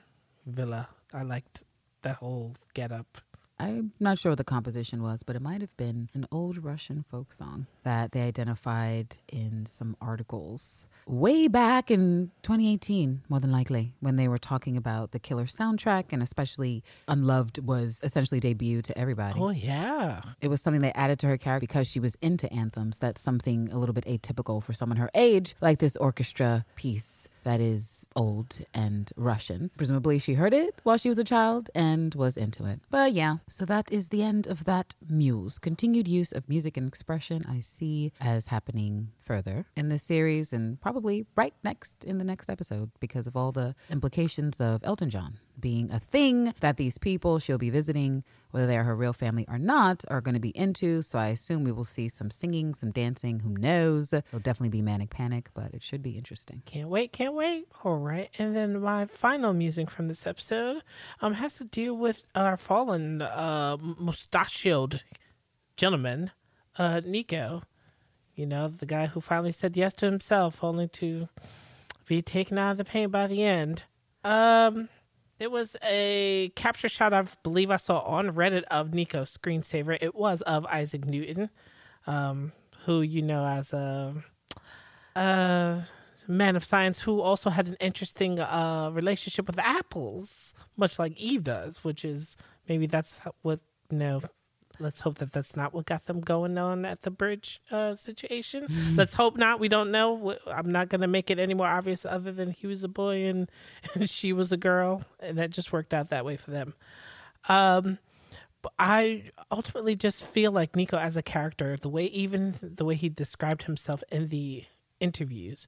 villa. I liked that whole get up. I'm not sure what the composition was, but it might have been an old Russian folk song that they identified in some articles way back in 2018, more than likely, when they were talking about the killer soundtrack and especially Unloved was essentially debuted to everybody. Oh yeah. It was something they added to her character because she was into anthems. That's something a little bit atypical for someone her age, like this orchestra piece that is old and Russian. Presumably, she heard it while she was a child and was into it. But yeah, so that is the end of that muse. Continued use of music and expression I see as happening further in this series and probably right next in the next episode because of all the implications of Elton John being a thing that these people she'll be visiting, whether they are her real family or not, are going to be into. So I assume we will see some singing, some dancing. Who knows? It'll definitely be manic panic, but it should be interesting. Can't wait, can't wait. All right. And then my final music from this episode um has to deal with our fallen uh mustachioed gentleman, uh Niko. You know, the guy who finally said yes to himself only to be taken out of the paint by the end. Um it was a capture shot I believe I saw on Reddit of Niko's screensaver. It was of Isaac Newton, um, who you know as a uh, man of science who also had an interesting uh, relationship with apples, much like Eve does, which is maybe that's what you know. Let's hope that that's not what got them going on at the bridge uh, situation. Let's hope not. We don't know. I'm not going to make it any more obvious other than he was a boy and, and she was a girl, and that just worked out that way for them. Um, but I ultimately just feel like Niko as a character, the way even the way he described himself in the interviews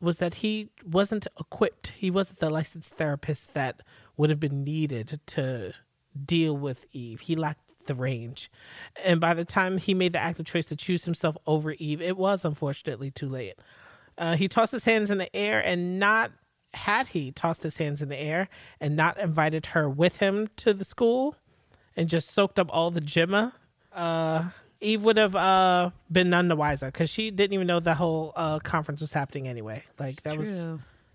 was that he wasn't equipped. He wasn't the licensed therapist that would have been needed to deal with Eve. He lacked the range. And by the time he made the active choice to choose himself over Eve, it was unfortunately too late. Uh, he tossed his hands in the air and not had he tossed his hands in the air and not invited her with him to the school and just soaked up all the Gemma, uh, Eve would have uh, been none the wiser because she didn't even know the whole uh, conference was happening anyway. Like that was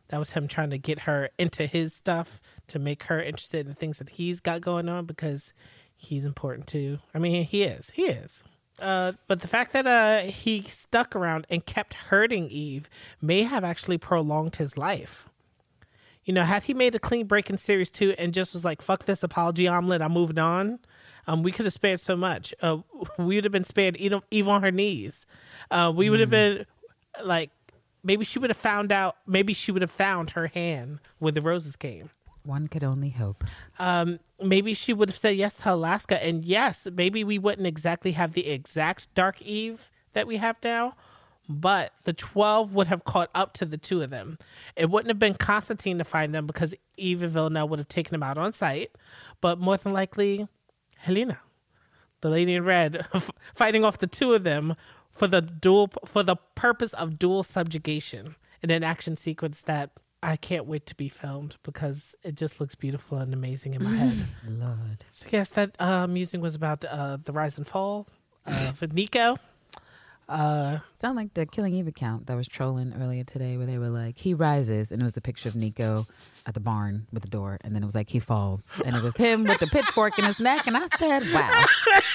that was him trying to get her into his stuff to make her interested in the things that he's got going on because he's important too. I mean, he is. He is. Uh, but the fact that uh, he stuck around and kept hurting Eve may have actually prolonged his life. You know, had he made a clean break in series two and just was like, fuck this apology omelet, I moved on, um, we could have spared so much. Uh, we would have been spared Eve, Eve on her knees. Uh, we would have been like, maybe she would have found out, maybe she would have found her hand when the roses came. One could only hope. Um, maybe she would have said yes to Alaska. And yes, maybe we wouldn't exactly have the exact Dark Eve that we have now, but the 12 would have caught up to the two of them. It wouldn't have been Konstantin to find them because Eve and Villanelle would have taken them out on site, but more than likely, Helena, the lady in red, fighting off the two of them for the dual for the purpose of dual subjugation in an action sequence that I can't wait to be filmed because it just looks beautiful and amazing in my head. Lord. So yes, that uh, music was about uh, the rise and fall of Niko. Uh, Sound like the Killing Eve account that was trolling earlier today, where they were like, "He rises," and it was the picture of Niko at the barn with the door, and then it was like he falls, and it was him with the pitchfork in his neck, and I said, "Wow,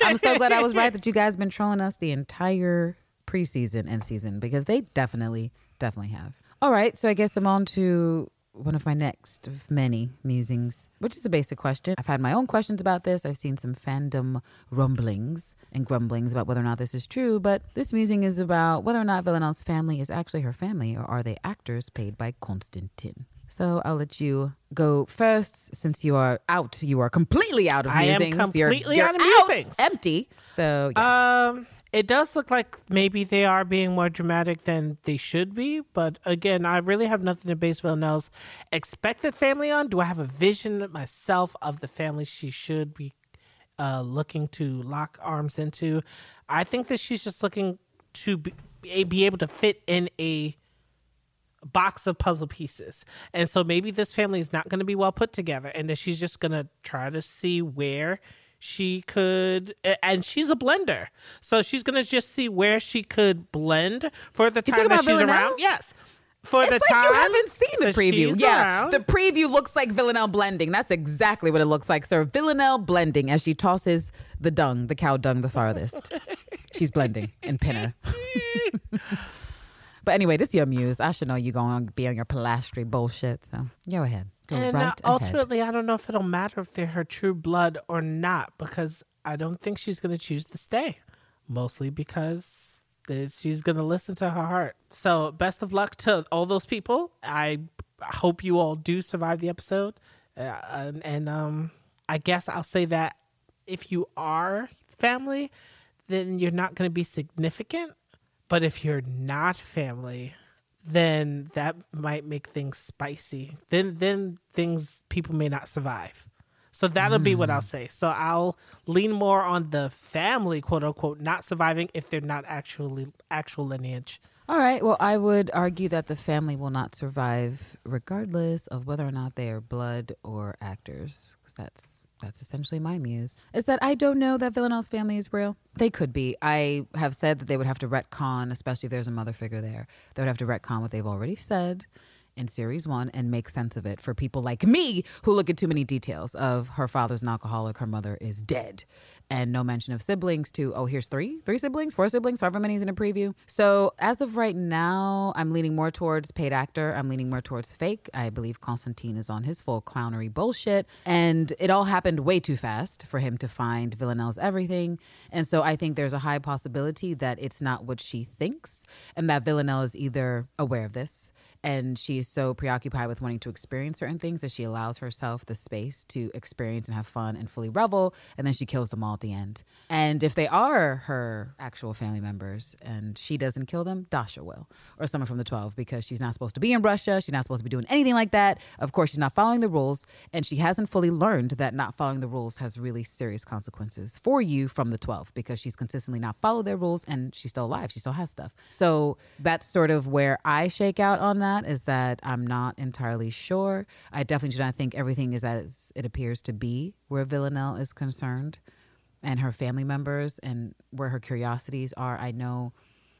I'm so glad I was right that you guys been trolling us the entire preseason and season because they definitely, definitely have." All right, so I guess I'm on to one of my next of many musings, which is a basic question. I've had my own questions about this. I've seen some fandom rumblings and grumblings about whether or not this is true, but this musing is about whether or not Villanelle's family is actually her family or are they actors paid by Konstantin. So I'll let you go first since you are out. You are completely out of musings. I am completely you're, out of you're musings. Empty. So yeah. um, it does look like maybe they are being more dramatic than they should be, but again, I really have nothing to base Villanelle's expected family on. Do I have a vision myself of the family she should be uh, looking to lock arms into? I think that she's just looking to be, be able to fit in a box of puzzle pieces. And so maybe this family is not going to be well put together and that she's just going to try to see where she could and she's a blender. So she's going to just see where she could blend for the time that she's Villanelle? around. Yes. For It's the like time you haven't seen the preview. Yeah, around. the preview looks like Villanelle blending. That's exactly what it looks like, sir. Villanelle blending as she tosses the dung, the cow dung, the farthest. She's blending in pinner. but anyway, this your muse. I should know you're going to be on your polastri bullshit. So go ahead. And right uh, ahead. ultimately, I don't know if it'll matter if they're her true blood or not because I don't think she's going to choose to stay. Mostly because she's going to listen to her heart. So, best of luck to all those people. I hope you all do survive the episode. Uh, and, and um, I guess I'll say that if you are family, then you're not going to be significant. But if you're not family, then that might make things spicy. Then then things people may not survive. So that'll be what I'll hmm. say. So I'll lean more on the family, quote unquote, not surviving if they're not actually actual lineage. All right. Well, I would argue that the family will not survive, regardless of whether or not they are blood or actors, because that's that's essentially my muse. Is that I don't know that Villanelle's family is real. They could be. I have said that they would have to retcon, especially if there's a mother figure there. They would have to retcon what they've already said in series one and make sense of it for people like me who look at too many details of her father's an alcoholic, her mother is dead, and no mention of siblings to, oh, here's three, three siblings, four siblings, however many is in a preview. So as of right now, I'm leaning more towards paid actor. I'm leaning more towards fake. I believe Konstantin is on his full clownery bullshit. And it all happened way too fast for him to find Villanelle's everything. And so I think there's a high possibility that it's not what she thinks and that Villanelle is either aware of this and she is so preoccupied with wanting to experience certain things that she allows herself the space to experience and have fun and fully revel and then she kills them all at the end. And if they are her actual family members and she doesn't kill them dasha will or someone from the 12 because she's not supposed to be in russia. She's not supposed to be doing anything like that. Of course she's not following the rules and she hasn't fully learned that not following the rules has really serious consequences for you from the 12 because she's consistently not followed their rules and she's still alive. She still has stuff. So that's sort of where i shake out on that is that i'm not entirely sure. I definitely do not think everything is as it appears to be where villanelle is concerned and her family members and where her curiosities are. I know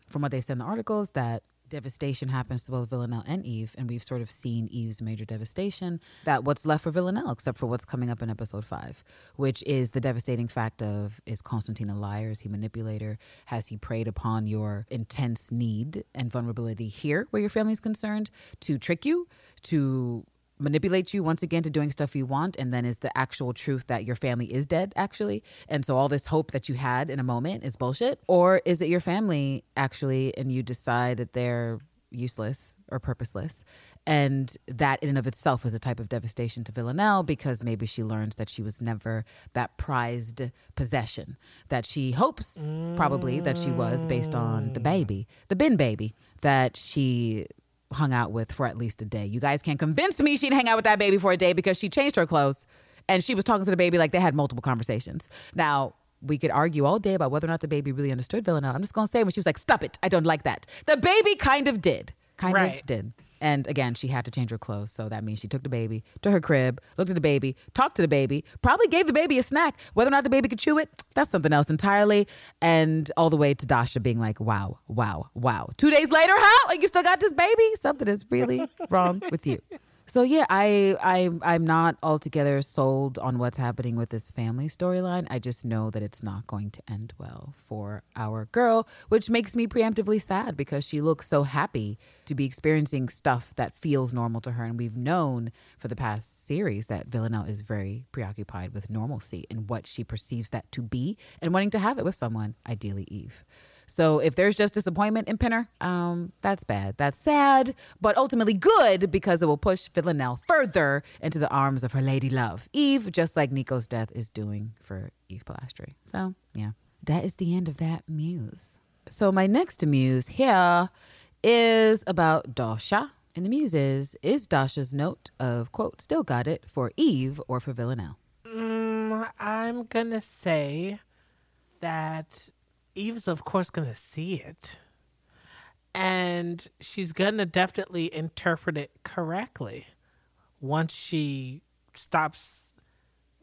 from what they said in the articles that devastation happens to both Villanelle and Eve, and we've sort of seen Eve's major devastation. That what's left for Villanelle, except for what's coming up in episode five, which is the devastating fact of is Konstantin a liar? Is he manipulator? Has he preyed upon your intense need and vulnerability here, where your family is concerned, to trick you, to manipulate you once again to doing stuff you want and then is the actual truth that your family is dead actually. And so all this hope that you had in a moment is bullshit. Or is it your family actually and you decide that they're useless or purposeless? And that in and of itself is a type of devastation to villanelle because maybe she learns that she was never that prized possession that she hopes probably that she was based on the mm. baby the bin baby that she hung out with for at least a day. You guys can't convince me she didn't hang out with that baby for a day because she changed her clothes and she was talking to the baby like they had multiple conversations. Now, we could argue all day about whether or not the baby really understood Villanelle. I'm just going to say when she was like, stop it, I don't like that. The baby kind of did. Kind Right. of did. And again, she had to change her clothes. So that means she took the baby to her crib, looked at the baby, talked to the baby, probably gave the baby a snack. Whether or not the baby could chew it, that's something else entirely. And all the way to Dasha being like, wow, wow, wow. Two days later, how? Oh, like, you still got this baby? Something is really wrong with you. So yeah, I I I'm not altogether sold on what's happening with this family storyline. I just know that it's not going to end well for our girl, which makes me preemptively sad because she looks so happy to be experiencing stuff that feels normal to her and we've known for the past series that Villanelle is very preoccupied with normalcy and what she perceives that to be and wanting to have it with someone, ideally Eve. So if there's just disappointment in Pinner, um, that's bad. That's sad, but ultimately good because it will push Villanelle further into the arms of her lady love, Eve, just like Niko's death is doing for Eve Polastri. So yeah, that is the end of that muse. So my next muse here is about Dasha. And the muse is, is Dasha's note of, quote, still got it for Eve or for Villanelle? Mm, I'm gonna say that Eve's of course gonna see it. And she's gonna definitely interpret it correctly once she stops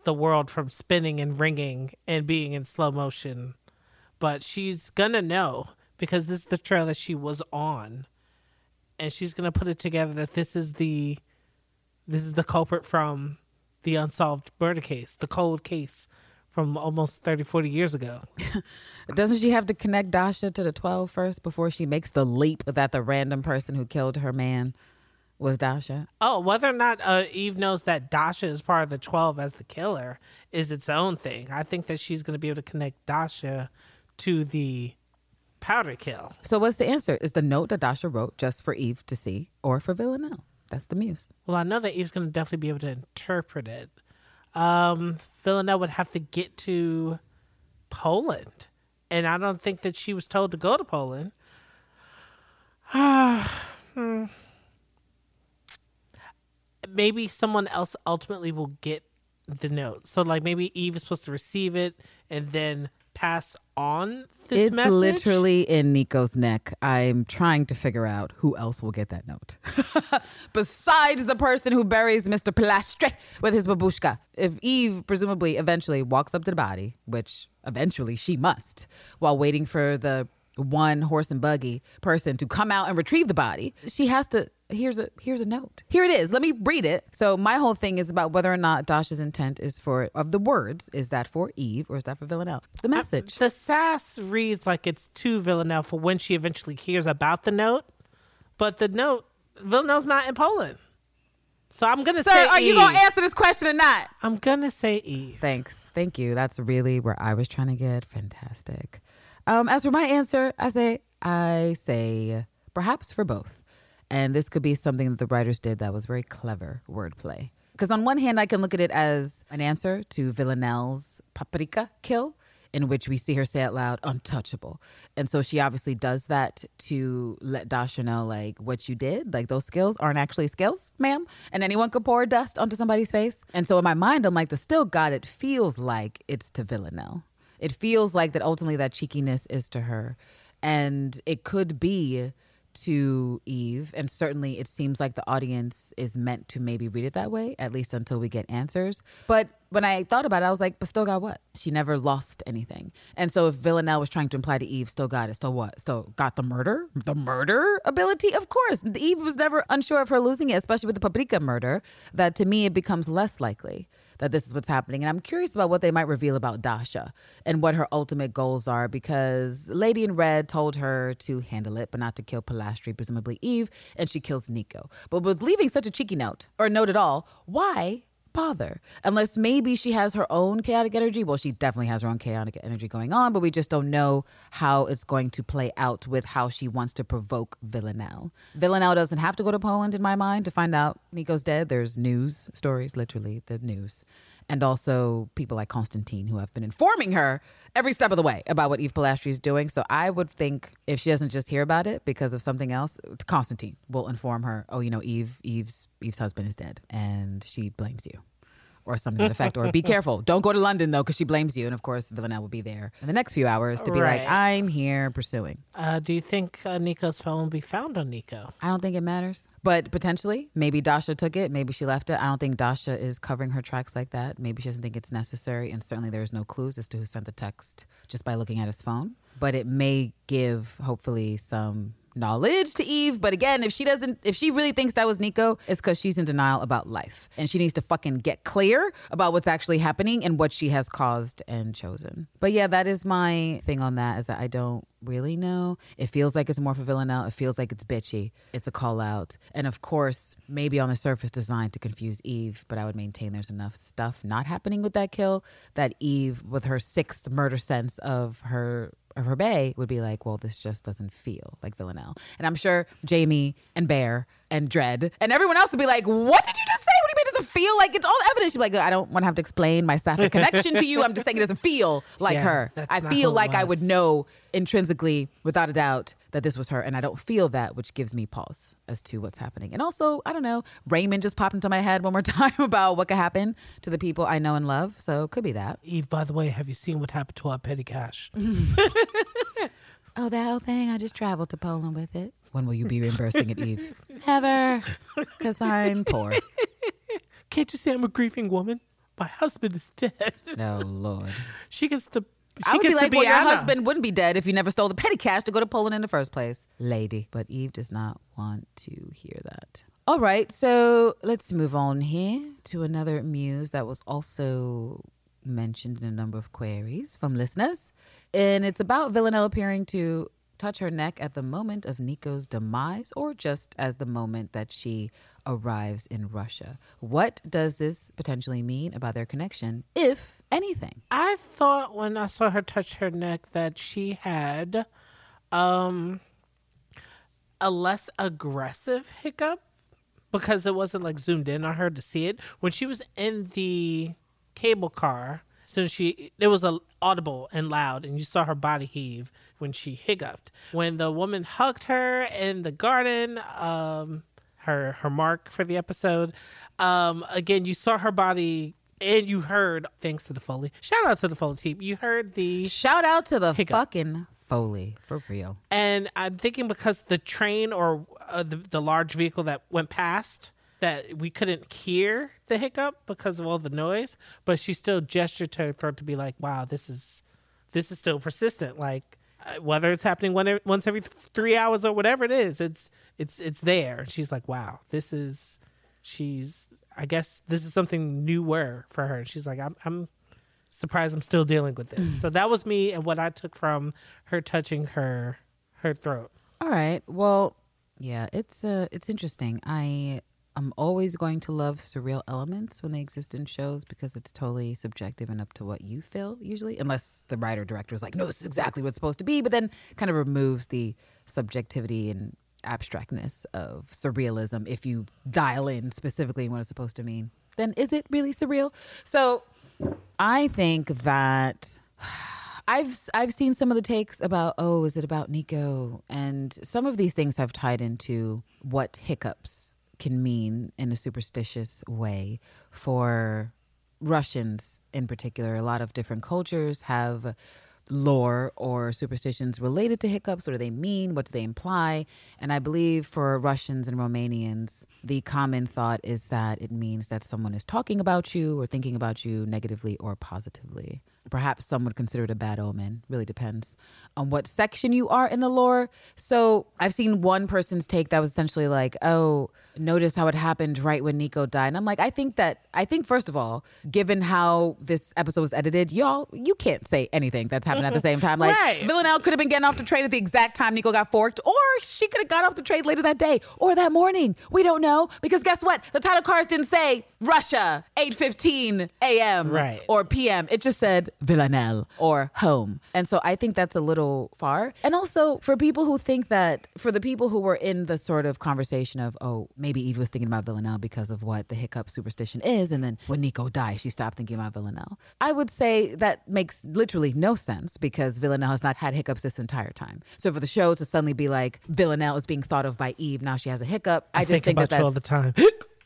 the world from spinning and ringing and being in slow motion. But she's gonna know because this is the trail that she was on. and she's gonna put it together that this is the this is the culprit from the unsolved murder case, the cold case from almost 30, 40 years ago. Doesn't she have to connect Dasha to the 12 first before she makes the leap that the random person who killed her man was Dasha? Oh, whether or not uh, Eve knows that Dasha is part of the 12 as the killer is its own thing. I think that she's going to be able to connect Dasha to the powder kill. So what's the answer? Is the note that Dasha wrote just for Eve to see or for Villanelle? That's the muse. Well, I know that Eve's going to definitely be able to interpret it. Um, Villanelle would have to get to Poland. And I don't think that she was told to go to Poland. Hmm. maybe someone else ultimately will get the note. So, like, maybe Eve is supposed to receive it and then pass on this it's message. literally in Niko's neck. I'm trying to figure out who else will get that note. Besides the person who buries Mr. Polastri with his babushka. If Eve presumably eventually walks up to the body, which eventually she must, while waiting for the one horse and buggy person to come out and retrieve the body, she has to here's a here's a note. Here it is. Let me read it. So my whole thing is about whether or not Dasha's intent is for of the words, is that for Eve or is that for Villanelle? The uh, message. The sass reads like it's to Villanelle for when she eventually hears about the note, but the note Villanelle's not in Poland. So I'm gonna Sir, say are you gonna answer this question or not? I'm gonna say Eve. Thanks. Thank you. That's really where I was trying to get. Fantastic. Um, as for my answer, I say I say perhaps for both. And this could be something that the writers did that was very clever wordplay. Because on one hand, I can look at it as an answer to Villanelle's paprika kill, in which we see her say out loud, untouchable. And so she obviously does that to let Dasha know, like, what you did, like, those skills aren't actually skills, ma'am. And anyone could pour dust onto somebody's face. And so in my mind, I'm like, the still God, it feels like it's to Villanelle. It feels like that ultimately that cheekiness is to her. And it could be to Eve. And certainly it seems like the audience is meant to maybe read it that way, at least until we get answers. But when I thought about it, I was like, but still got what? She never lost anything. And so if Villanelle was trying to imply to Eve, still got it, still what? Still got the murder? The murder ability? Of course. Eve was never unsure of her losing it, especially with the Paprika murder, that to me it becomes less likely that this is what's happening. And I'm curious about what they might reveal about Dasha and what her ultimate goals are because Lady in Red told her to handle it, but not to kill Polastri, presumably Eve, and she kills Niko. But with leaving such a cheeky note, or note at all, why bother? Unless maybe she has her own chaotic energy. Well, she definitely has her own chaotic energy going on, but we just don't know how it's going to play out with how she wants to provoke Villanelle. Villanelle doesn't have to go to Poland, in my mind, to find out Niko's dead. There's news stories, literally, the news. And also people like Konstantin who have been informing her every step of the way about what Eve Polastri is doing. So I would think if she doesn't just hear about it because of something else, Konstantin will inform her, oh, you know, Eve, Eve's Eve's husband is dead and she blames you. Or something to that effect. Or be careful. Don't go to London though, because she blames you. And of course, Villanelle will be there in the next few hours to be like, I'm here pursuing. Uh, do you think uh, Niko's phone will be found on Niko? I don't think it matters. But potentially, maybe Dasha took it. Maybe she left it. I don't think Dasha is covering her tracks like that. Maybe she doesn't think it's necessary. And certainly, there's no clues as to who sent the text just by looking at his phone. But it may give, hopefully, some knowledge to Eve. But again, if she doesn't, if she really thinks that was Niko, it's because she's in denial about life. And she needs to fucking get clear about what's actually happening and what she has caused and chosen. But yeah, that is my thing on that is that I don't really know. It feels like it's more for Villanelle. It feels like it's bitchy. It's a call out. And of course, maybe on the surface designed to confuse Eve, but I would maintain there's enough stuff not happening with that kill that Eve, with her sixth murder sense of her of her bay, would be like, well, this just doesn't feel like Villanelle. And I'm sure Jamie and Bear and Dread and everyone else would be like, what did you just doesn't feel like it's all evidence? She'd be like, I don't want to have to explain my sapphic connection to you. I'm just saying it doesn't feel like Yeah, her. I feel like I would know intrinsically, without a doubt, that this was her. And I don't feel that, which gives me pause as to what's happening. And also, I don't know, Raymond just popped into my head one more time about what could happen to the people I know and love. So it could be that. Eve, by the way, have you seen what happened to our petty cash? Oh, that whole thing, I just traveled to Poland with it. When will you be reimbursing it, Eve? Never, because I'm poor. Can't you see I'm a grieving woman? My husband is dead. No, Lord. She gets to I would be gets to like, well, your husband wouldn't be dead if you never stole the petty cash to go to Poland in the first place, lady. But Eve does not want to hear that. All right, so let's move on here to another muse that was also mentioned in a number of queries from listeners. And it's about Villanelle appearing to touch her neck at the moment of Niko's demise or just as the moment that she arrives in Russia. What does this potentially mean about their connection, if anything? I thought when I saw her touch her neck that she had um a less aggressive hiccup because it wasn't like zoomed in on her to see it. When she was in the cable car, so she it was a audible and loud and you saw her body heave when she hiccuped. When the woman hugged her in the garden, um her her mark for the episode, um again you saw her body and you heard thanks to the Foley. Shout out to the Foley team. You heard the Shout out to the Hiccup. fucking Foley for real. and I'm thinking because the train or uh, the, the large vehicle that went past that we couldn't hear the hiccup because of all the noise, but she still gestured to her throat to be like, "Wow, this is this is still persistent." Like uh, whether it's happening one, once every three hours or whatever it is, it's it's it's there. And she's like, "Wow, this is." She's I guess this is something newer for her. She's like, "I'm I'm surprised I'm still dealing with this." so that was me and what I took from her touching her her throat. All right. Well, yeah, it's uh it's interesting. I I'm always going to love surreal elements when they exist in shows because it's totally subjective and up to what you feel usually, unless the writer director is like, no, this is exactly what's supposed to be, but then kind of removes the subjectivity and abstractness of surrealism if you dial in specifically what it's supposed to mean. Then is it really surreal? So I think that I've I've seen some of the takes about oh is it about Niko and some of these things have tied into what hiccups can mean in a superstitious way for Russians in particular. A lot of different cultures have lore or superstitions related to hiccups. What do they mean? What do they imply? And I believe for Russians and Romanians, the common thought is that it means that someone is talking about you or thinking about you negatively or positively. Perhaps some would consider it a bad omen. Really depends on what section you are in the lore. So I've seen one person's take that was essentially like, oh, notice how it happened right when Niko died. And I'm like, I think that, I think, first of all, given how this episode was edited, y'all, you can't say anything that's happened at the same time. Like, Right. Villanelle could have been getting off the train at the exact time Niko got forked, or she could have got off the train later that day or that morning. We don't know because guess what? The title cards didn't say Russia 8:15 a.m. Right. or p.m. It just said Villanelle or home. And so I think that's a little far. And also for people who think that for the people who were in the sort of conversation of oh maybe Eve was thinking about Villanelle because of what the hiccup superstition is, and then when Niko died she stopped thinking about Villanelle. I would say that makes literally no sense because Villanelle has not had hiccups this entire time. So for the show to suddenly be like Villanelle is being thought of by Eve now she has a hiccup, I, just think, about that you all the time.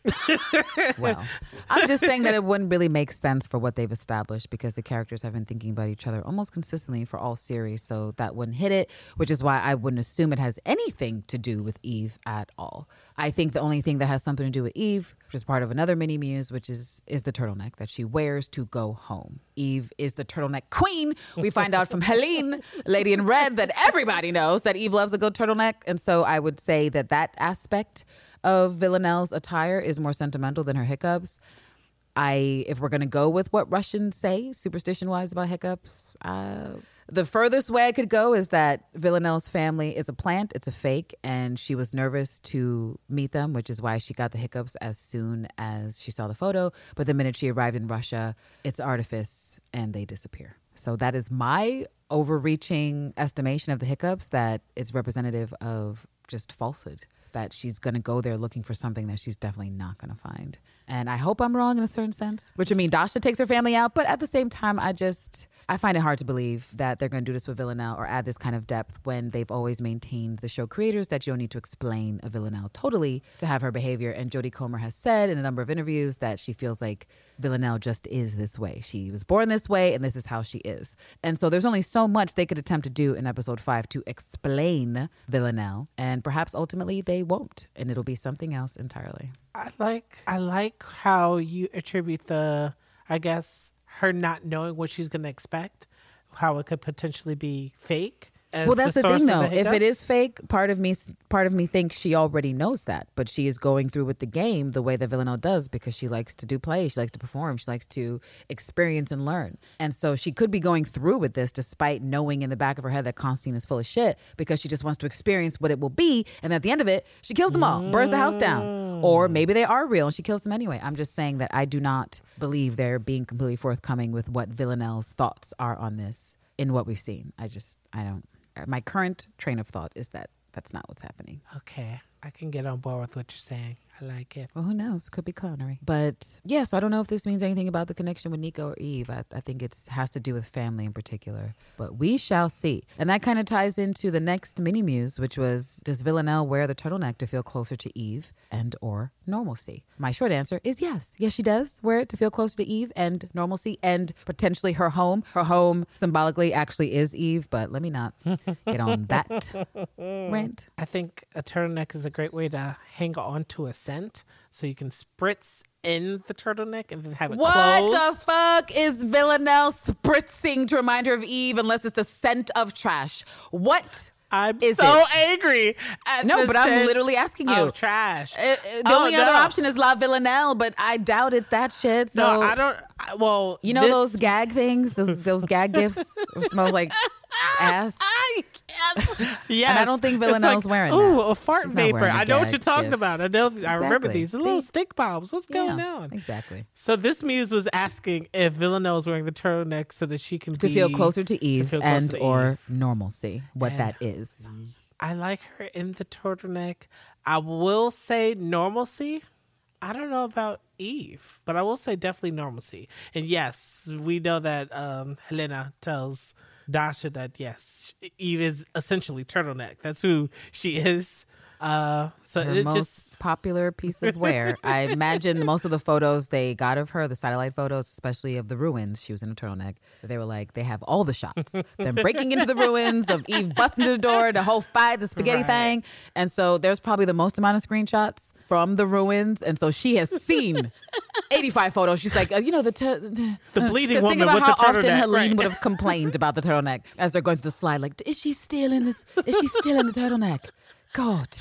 well, I'm just saying that it wouldn't really make sense for what they've established because the characters have been thinking about each other almost consistently for all series. So that wouldn't hit it, which is why I wouldn't assume it has anything to do with Eve at all. I think the only thing that has something to do with Eve, which is part of another mini muse, which is is the turtleneck that she wears to go home. Eve is the turtleneck queen. We find out from Helene, Lady in Red, that everybody knows that Eve loves a good turtleneck, and so I would say that that aspect of Villanelle's attire is more sentimental than her hiccups. I, if we're gonna go with what Russians say, superstition wise about hiccups, uh, the furthest way I could go is that Villanelle's family is a plant, it's a fake, and she was nervous to meet them, which is why she got the hiccups as soon as she saw the photo. But the minute she arrived in Russia, it's artifice and they disappear. So that is my overreaching estimation of the hiccups that it's representative of just falsehood that she's going to go there looking for something that she's definitely not going to find. And I hope I'm wrong in a certain sense, which I mean, Dasha takes her family out, but at the same time, I just, I find it hard to believe that they're going to do this with Villanelle or add this kind of depth when they've always maintained the show creators that you don't need to explain a Villanelle totally to have her behavior. And Jodie Comer has said in a number of interviews that she feels like Villanelle just is this way. She was born this way, and this is how she is. And so there's only so much they could attempt to do in episode five to explain Villanelle, and perhaps ultimately they won't, and it'll be something else entirely. I like I like how you attribute the I guess her not knowing what she's gonna expect how it could potentially be fake. Well, that's the, source thing, though. the If it is fake, part of me, part of me thinks she already knows that, but she is going through with the game the way that Villanelle does because she likes to do play, she likes to perform, she likes to experience and learn, and so she could be going through with this despite knowing in the back of her head that Konstantin is full of shit because she just wants to experience what it will be, and at the end of it, she kills them all, burns the house down, or mm. maybe they are real and she kills them anyway. I'm just saying that I do not believe they're being completely forthcoming with what Villanelle's thoughts are on this in what we've seen. I just, I don't. My current train of thought is that that's not what's happening. Okay, I can get on board with what you're saying. I like it. Well, who knows? Could be clownery. But yeah, so I don't know if this means anything about the connection with Niko or Eve. I, I think it has to do with family in particular. But we shall see. And that kind of ties into the next mini muse, which was Does Villanelle wear the turtleneck to feel closer to Eve and or normalcy? My short answer is yes. Yes, she does wear it to feel closer to Eve and normalcy and potentially her home. Her home symbolically actually is Eve, but let me not get on that rant. I think a turtleneck is a great way to hang on to a scent, so you can spritz in the turtleneck and then have it What close. the fuck is Villanelle spritzing to remind her of Eve unless it's a scent of trash? What? I'm is so it? angry. At No, the but I'm literally asking you. of trash. Uh, uh, the Oh, only other option is La Villanelle, but I doubt it's that shit. So no, I don't. I- Well, You know this- those gag things, those those gag gifts. It smells like ass. Yes, And I don't think It's Villanelle's like, wearing Ooh, a fart She's not vapor. wearing a I know what you're talking gift. about. I know. I remember these the little See? stick bombs. What's going on? Exactly. So this muse was asking if Villanelle was wearing the turtleneck so that she can To be, feel closer to Eve feel closer and to or Eve. normalcy, what And- that is. I like her in the turtleneck. I will say normalcy. I don't know about Eve, but I will say definitely normalcy. And yes, we know that um, Helena tells Dasha that yes, Eve is essentially turtleneck. That's who she is. Uh, so her it most just popular piece of wear. I imagine most of the photos they got of her, the satellite photos, especially of the ruins, she was in a turtleneck. They were like, they have all the shots. Them breaking into the ruins of Eve busting through the door, the whole fight, the spaghetti Right. thing. And so there's probably the most amount of screenshots from the ruins. And so she has seen 85 photos. She's like, uh, you know, the tur- the bleeding Just think about how often Helene right. would have complained about the turtleneck as they're going through the slide. Like, is she still in this? Is she still in the turtleneck? God.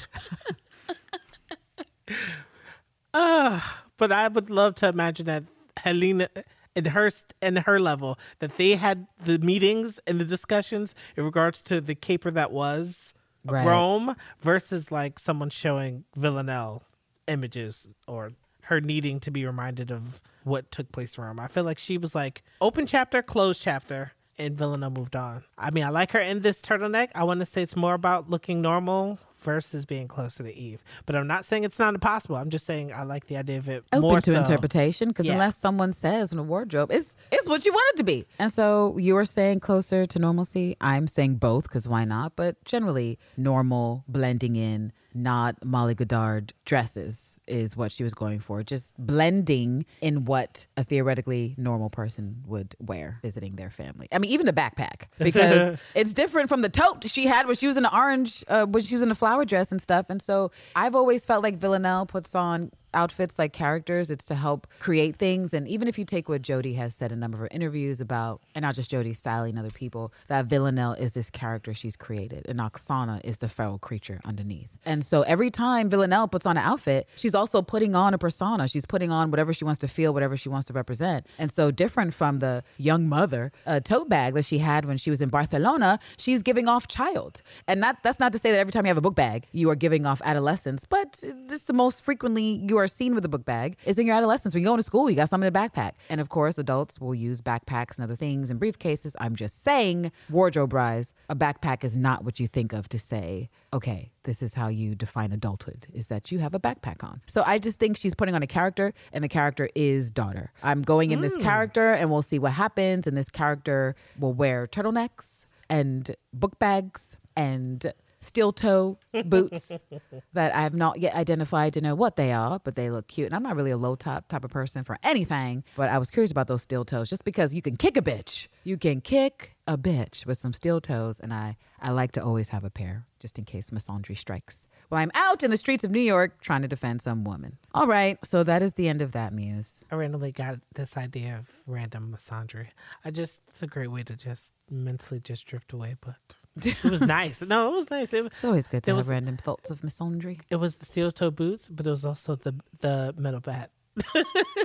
Ah, but I would love to imagine that Helena in her and her level that they had the meetings and the discussions in regards to the caper that was Right. Rome versus like someone showing Villanelle images or her needing to be reminded of what took place in Rome. I feel like she was like open chapter, closed chapter, and Villanelle moved on. I mean, I like her in this turtleneck. I want to say it's more about looking normal versus being closer to Eve. But I'm not saying it's not impossible. I'm just saying I like the idea of it open more to so. interpretation because Yeah. unless someone says in a wardrobe, it's it's what you want it to be. And so you are saying closer to normalcy. I'm saying both because why not? But generally, normal blending in, not Molly Goddard dresses is what she was going for. Just blending in what a theoretically normal person would wear visiting their family. I mean, even a backpack because it's different from the tote she had when she was in the orange, uh, when she was in a flower dress and stuff. And so I've always felt like Villanelle puts on outfits like characters. It's to help create things. And even if you take what Jodie has said in a number of her interviews about, and not just Jodie, Sally and other people, that Villanelle is this character she's created, and Oksana is the feral creature underneath. And so every time Villanelle puts on an outfit, she's also putting on a persona. She's putting on whatever she wants to feel, whatever she wants to represent. And so different from the young mother uh, tote bag that she had when she was in Barcelona, she's giving off child. And not that's not to say that every time you have a book bag, you are giving off adolescence, but just the most frequently you are seen with a book bag is in your adolescence. When you go into school, you got something in a backpack. And of course, adults will use backpacks and other things and briefcases. I'm just saying, wardrobe rise, a backpack is not what you think of to say, okay, this is how you define adulthood, is that you have a backpack on. So I just think she's putting on a character, and the character is daughter. I'm going in this hmm. character, and we'll see what happens. And this character will wear turtlenecks and book bags and steel toe boots that I have not yet identified to know what they are, but they look cute. And I'm not really a low top type of person for anything, but I was curious about those steel toes just because you can kick a bitch. You can kick a bitch with some steel toes, and I, I like to always have a pair just in case misandry strikes while I'm out in the streets of New York trying to defend some woman. All right, so that is the end of that muse. I randomly got this idea of random misandry. I just it's a great way to just mentally just drift away, but it was nice. No, it was nice. It, It's always good to have was- random thoughts of misandry. it was the steel toe boots, but it was also the the metal bat.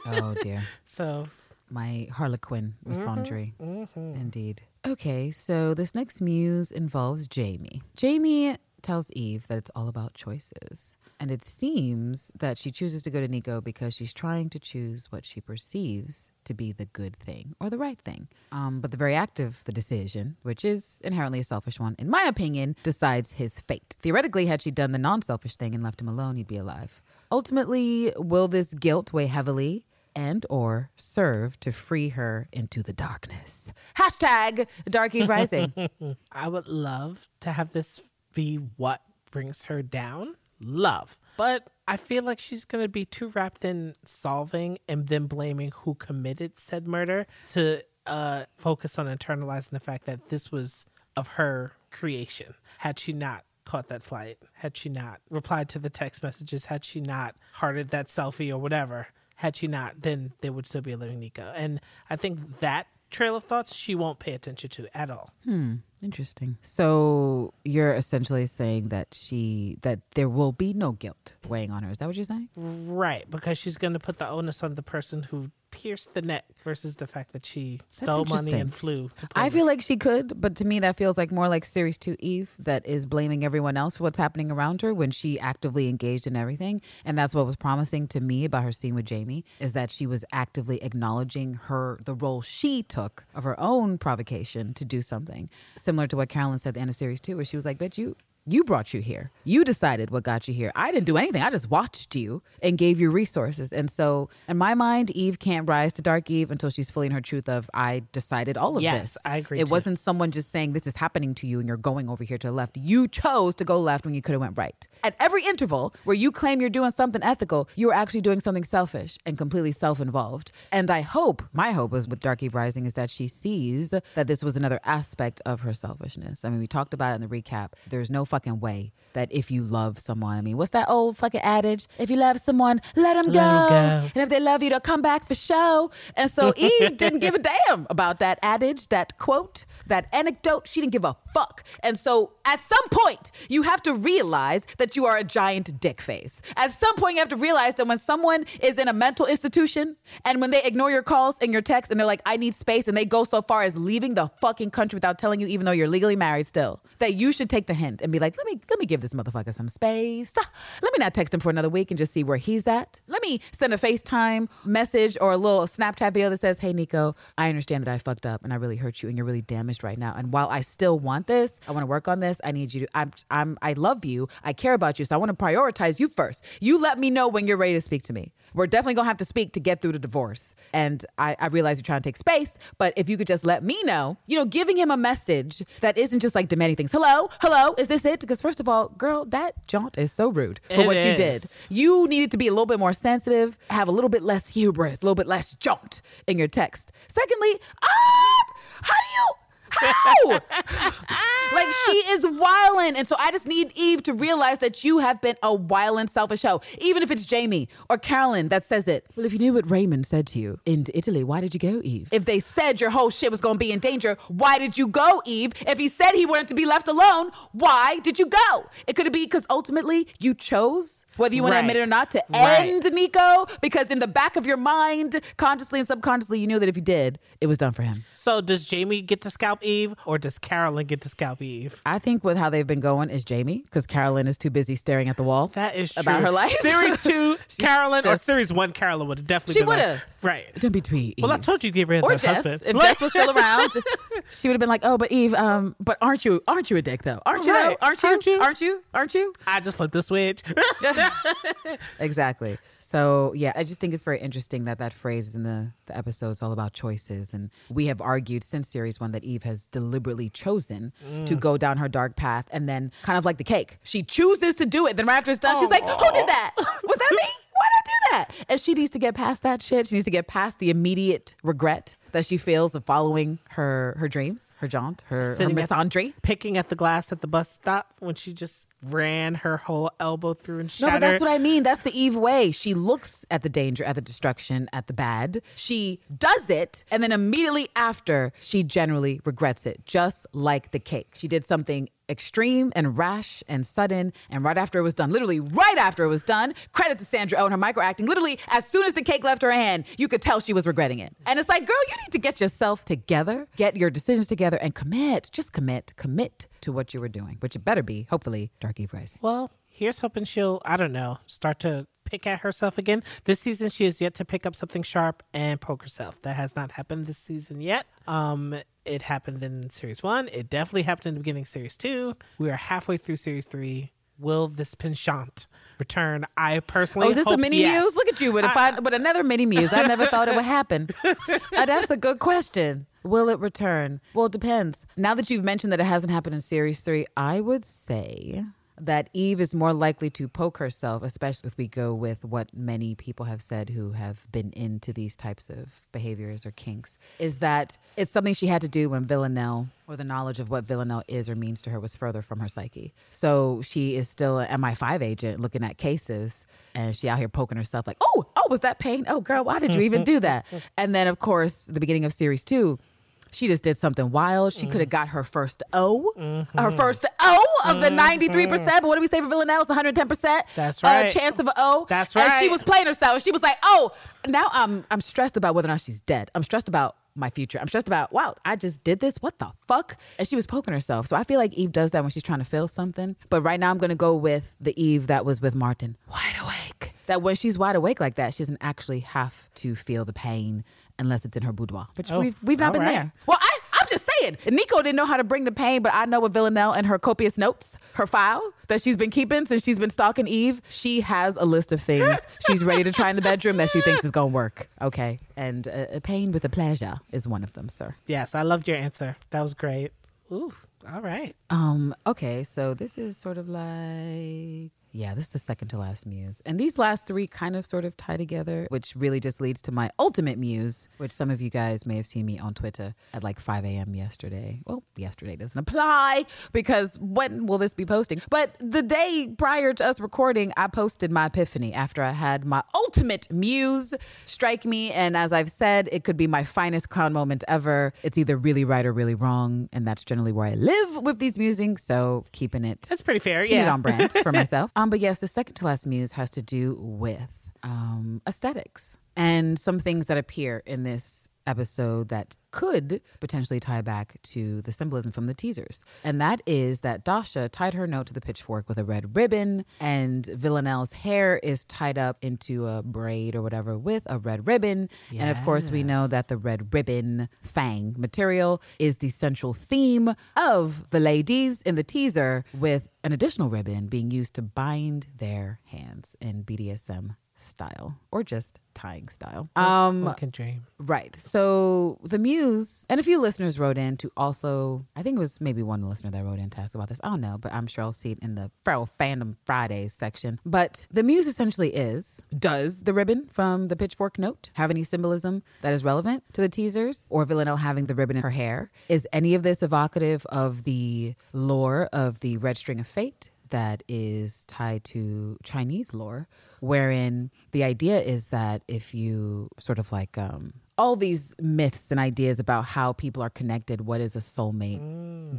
Oh dear. So my Harlequin mm-hmm, misandry. Mm-hmm. Indeed. Okay, so this next muse involves Jamie. Jamie tells Eve that it's all about choices. And it seems that she chooses to go to Niko because she's trying to choose what she perceives to be the good thing or the right thing. Um, but the very act of the decision, which is inherently a selfish one, in my opinion, decides his fate. Theoretically, had she done the non selfish thing and left him alone, he'd be alive. Ultimately, will this guilt weigh heavily and or serve to free her into the darkness? Hashtag Dark Eve Rising. I would love to have this be what brings her down. Love. But I feel like she's going to be too wrapped in solving and then blaming who committed said murder to uh, focus on internalizing the fact that this was of her creation. Had she not caught that flight, had she not replied to the text messages, had she not hearted that selfie or whatever, had she not, then there would still be a living Niko. And I think that trail of thoughts she won't pay attention to at all. Interesting. So you're essentially saying that she that there will be no guilt weighing on her. Is that what you're saying? Right, because she's going to put the onus on the person who pierced the neck versus the fact that she stole money and flew I feel like she could, but to me that feels like more like series 2 Eve that is blaming everyone else for what's happening around her when she actively engaged in everything. And that's what was promising to me about her scene with Jamie is that she was actively acknowledging her the role she took of her own provocation to do something. Similar to what Carolyn said at the end of series 2 where she was like, "Bitch, you you brought you here. You decided what got you here. I didn't do anything. I just watched you and gave you resources. And so, in my mind, Eve can't rise to Dark Eve until she's fully in her truth of I decided all of Yes, this. I agree It too. wasn't someone just saying this is happening to you and you're going over here to the left. You chose to go left when you could have went right. At every interval where you claim you're doing something ethical, you are actually doing something selfish and completely self-involved. And I hope, my hope is with Dark Eve Rising is that she sees that this was another aspect of her selfishness. I mean, we talked about it in the recap. There's no fucking way that if you love someone, I mean, what's that old fucking adage? If you love someone, let them go. Go. And if they love you, they'll come back for show. And so Eve didn't give a damn about that adage, that quote, that anecdote. She didn't give a fuck. And so at some point, you have to realize that you are a giant dick face. At some point, you have to realize that when someone is in a mental institution and when they ignore your calls and your texts and they're like, I need space, and they go so far as leaving the fucking country without telling you, even though you're legally married still, that you should take the hint and be like, let me let me give this motherfucker some space. Ah, Let me not text him for another week and just see where he's at. Let me send a FaceTime message or a little Snapchat video that says, Hey Niko, I understand that I fucked up and I really hurt you and you're really damaged right now. And while I still want this, I want to work on this. I need you to I'm I'm I love you. I care about you. So I want to prioritize you first. You let me know when you're ready to speak to me. We're definitely gonna have to speak to get through the divorce. And I, I realize you're trying to take space, but if you could just let me know, you know, giving him a message that isn't just like demanding things. Hello, hello, is this it? Because first of all, girl, that jaunt is so rude for It what you did. You needed to be a little bit more sensitive, have a little bit less hubris, a little bit less jaunt in your text. Secondly, ah, how do you how? like she is wildin'. And so I just need Eve to realize that you have been a wildin' selfish hoe. Even if it's Jamie or Carolyn that says it. Well, if you knew what Raymond said to you in Italy, why did you go, Eve? If they said your whole shit was gonna be in danger, why did you go, Eve? If he said he wanted to be left alone, why did you go? It could be because ultimately you chose, whether you want to admit it or not, to Right. end Niko. Because in the back of your mind, consciously and subconsciously, you knew that if you did, it was done for him. So does Jamie get to scalp Eve or does Carolyn get to scalp Eve? I think with how they've been going is Jamie, because Carolyn is too busy staring at the wall. That is true. About her life. Series two, Carolyn, or series one, Carolyn would have definitely She would've. right. Don't be tweet. Well, I told you to get rid of or her Jess. husband. If Jess was still around, she would have been like, "Oh, but Eve, um, but aren't you? Aren't you a dick though? Aren't you? though? Aren't you? Aren't you? Aren't you? Aren't you? I just flipped the switch. exactly. So yeah, I just think it's very interesting that that phrase in the the episode. is all about choices, and we have argued since series one that Eve has deliberately chosen to mm. go down her dark path, and then kind of like the cake, she chooses to do it. Then right after it's done, she's like, "Who did that? Oh. Was that me? Why did I do that?" And she needs to get past that shit. She needs to get past the immediate regret that she feels of following her her dreams, her jaunt, her, her misandry. Picking at the glass at the bus stop when she just ran her whole elbow through and shattered. No, but that's what I mean. That's the Eve way. She looks at the danger, at the destruction, at the bad. She does it, and then immediately after, she generally regrets it, just like the cake. She did something extreme and rash and sudden, and right after it was done, literally right after it was done, credit to Sandra Oh and her microacting. Literally, as soon as the cake left her hand, you could tell she was regretting it. And it's like, girl, you need to get yourself together, get your decisions together, and commit. Just commit, commit to what you were doing, which it better be, hopefully, Dark Eve Rising. Well, here's hoping she'll, I don't know, start to pick at herself again. This season, she has yet to pick up something sharp and poke herself. That has not happened this season yet. Um, it happened in series one. It definitely happened in the beginning of series two. We are halfway through series three. Will this penchant return? I personally Oh, is this a mini yes. muse? Look at you with a fi- with another mini muse. I never thought it would happen. Uh, that's a good question. Will it return? Well, it depends. Now that you've mentioned that it hasn't happened in series three, I would say that Eve is more likely to poke herself, especially if we go with what many people have said who have been into these types of behaviors or kinks, is that it's something she had to do when Villanelle or the knowledge of what Villanelle is or means to her was further from her psyche. So she is still an MI5 agent looking at cases and she out here poking herself like, oh, oh, was that pain? Oh, girl, why did you even do that? And then, of course, the beginning of series two, she just did something wild. She could have got her first O, her first O of the 93%. But what do we say for Villanelle? It's 110%. That's uh, right. chance of an O. That's And she was playing herself. She was like, oh, now I'm, I'm stressed about whether or not she's dead. I'm stressed about my future. I'm stressed about, wow, I just did this. What the fuck? And she was poking herself. So I feel like Eve does that when she's trying to feel something. But right now I'm going to go with the Eve that was with Martin. Wide awake. That when she's wide awake like that, she doesn't actually have to feel the pain unless it's in her boudoir, which Oh, we've, we've not been right. there. Well, I, I'm just saying. Niko didn't know how to bring the pain, but I know with Villanelle and her copious notes, her file that she's been keeping since she's been stalking Eve, she has a list of things she's ready to try in the bedroom that she thinks is going to work. Okay. And uh, a pain with a pleasure is one of them, sir. Yes, I loved your answer. That was great. Ooh, all right. Um, okay, so this is sort of like yeah, this is the second to last muse. And these last three kind of sort of tie together, which really just leads to my ultimate muse, which some of you guys may have seen me on Twitter at like 5 a.m. yesterday. Well, yesterday doesn't apply because when will this be posting? But the day prior to us recording, I posted my epiphany after I had my ultimate muse strike me. And as I've said, it could be my finest clown moment ever. It's either really right or really wrong. And that's generally where I live with these musings. So keeping it That's pretty fair. yeah. on brand for myself. Um, but yes, the second to last muse has to do with um, aesthetics and some things that appear in this episode that could potentially tie back to the symbolism from the teasers. And that is that Dasha tied her note to the pitchfork with a red ribbon, and Villanelle's hair is tied up into a braid or whatever with a red ribbon. And of course, we know that the red ribbon fang material is the central theme of the ladies in the teaser, with an additional ribbon being used to bind their hands in BDSM style or just tying style. Um, One can dream. Right. So the Muse and a few listeners wrote in to also, I think it was maybe one listener that wrote in to ask about this. I don't know, but I'm sure I'll see it in the Feral Fandom Fridays section. But the Muse essentially is does the ribbon from the Pitchfork note have any symbolism that is relevant to the teasers or Villanelle having the ribbon in her hair? Is any of this evocative of the lore of the Red String of Fate? that is tied to Chinese lore, wherein the idea is that if you sort of like um, all these myths and ideas about how people are connected, what is a soulmate?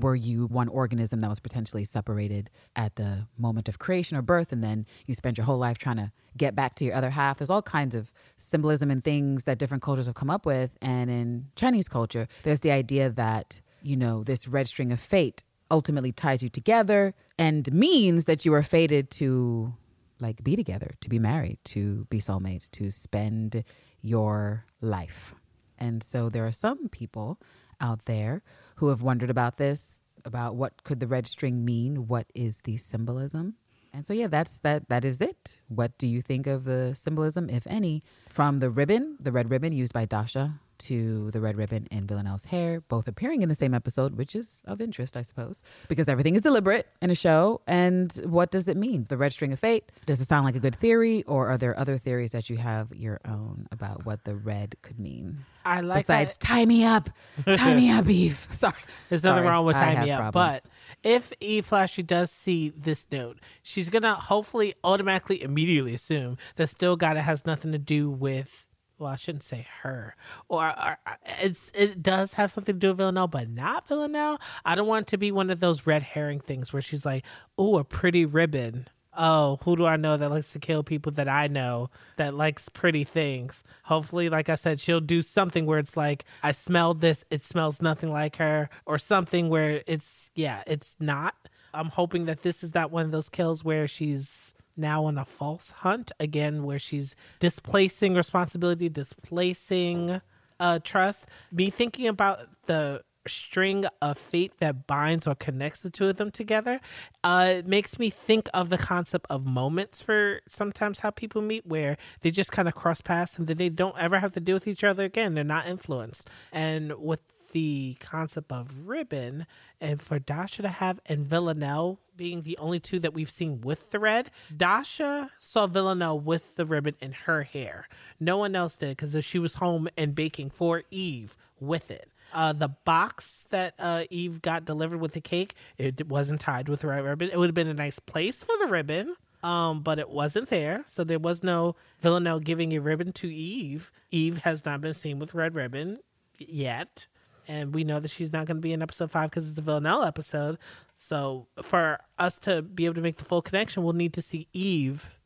Were you one organism that was potentially separated at the moment of creation or birth, and then you spend your whole life trying to get back to your other half? There's all kinds of symbolism and things that different cultures have come up with. And in Chinese culture, there's the idea that, you know, this red string of fate ultimately ties you together and means that you are fated to like be together, to be married, to be soulmates, to spend your life. And so there are some people out there who have wondered about this, about what could the red string mean? What is the symbolism? And so yeah, that's that that is it. What do you think of the symbolism, if any, from the ribbon, the red ribbon used by Dasha to the red ribbon and Villanelle's hair, both appearing in the same episode, which is of interest, I suppose, because everything is deliberate in a show. And what does it mean? The red string of fate? Does it sound like a good theory, or are there other theories that you have your own about what the red could mean? I like Besides, that. tie me up, tie me up, Eve. Sorry, There's nothing Sorry, wrong with have me up. problems. But if Eve Flashy does see this note, she's gonna hopefully automatically immediately assume that Still Got It has nothing to do with. Well, I shouldn't say her, or, or it's it does have something to do with Villanelle, but not Villanelle. I don't want it to be one of those red herring things where she's like, "Oh, a pretty ribbon." Oh, who do I know that likes to kill people that I know that likes pretty things? Hopefully, like I said, she'll do something where it's like, I smelled this, it smells nothing like her, or something where it's, yeah, it's not. I'm hoping that this is not one of those kills where she's now on a false hunt again, where she's displacing responsibility, displacing uh, trust. Me thinking about the string of fate that binds or connects the two of them together uh it makes me think of the concept of moments for sometimes how people meet where they just kind of cross paths and then they don't ever have to deal with each other again they're not influenced and with the concept of ribbon and for Dasha to have and Villanelle being the only two that we've seen with the red, Dasha saw Villanelle with the ribbon in her hair. No one else did because she was home and baking for Eve with it. Uh, the box that uh, Eve got delivered with the cake, it wasn't tied with right ribbon. It would have been a nice place for the ribbon, um, but it wasn't there. So there was no Villanelle giving a ribbon to Eve. Eve has not been seen with red ribbon yet. And we know that she's not going to be in episode five because it's a Villanelle episode. So for us to be able to make the full connection, we'll need to see Eve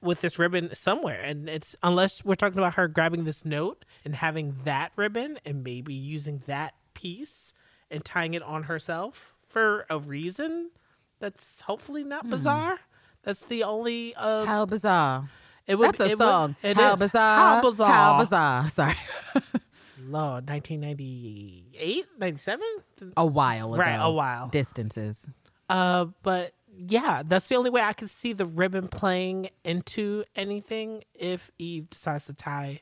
with this ribbon somewhere. And it's unless we're talking about her grabbing this note and having that ribbon and maybe using that piece and tying it on herself for a reason that's hopefully not bizarre. That's the only uh How bizarre. it would That's a it would- song. it How is. bizarre. How bizarre. How bizarre. Sorry. Lord, 1998, 97? a while ago. Right, a while. Distances. Uh, but yeah, that's the only way I could see the ribbon playing into anything if Eve decides to tie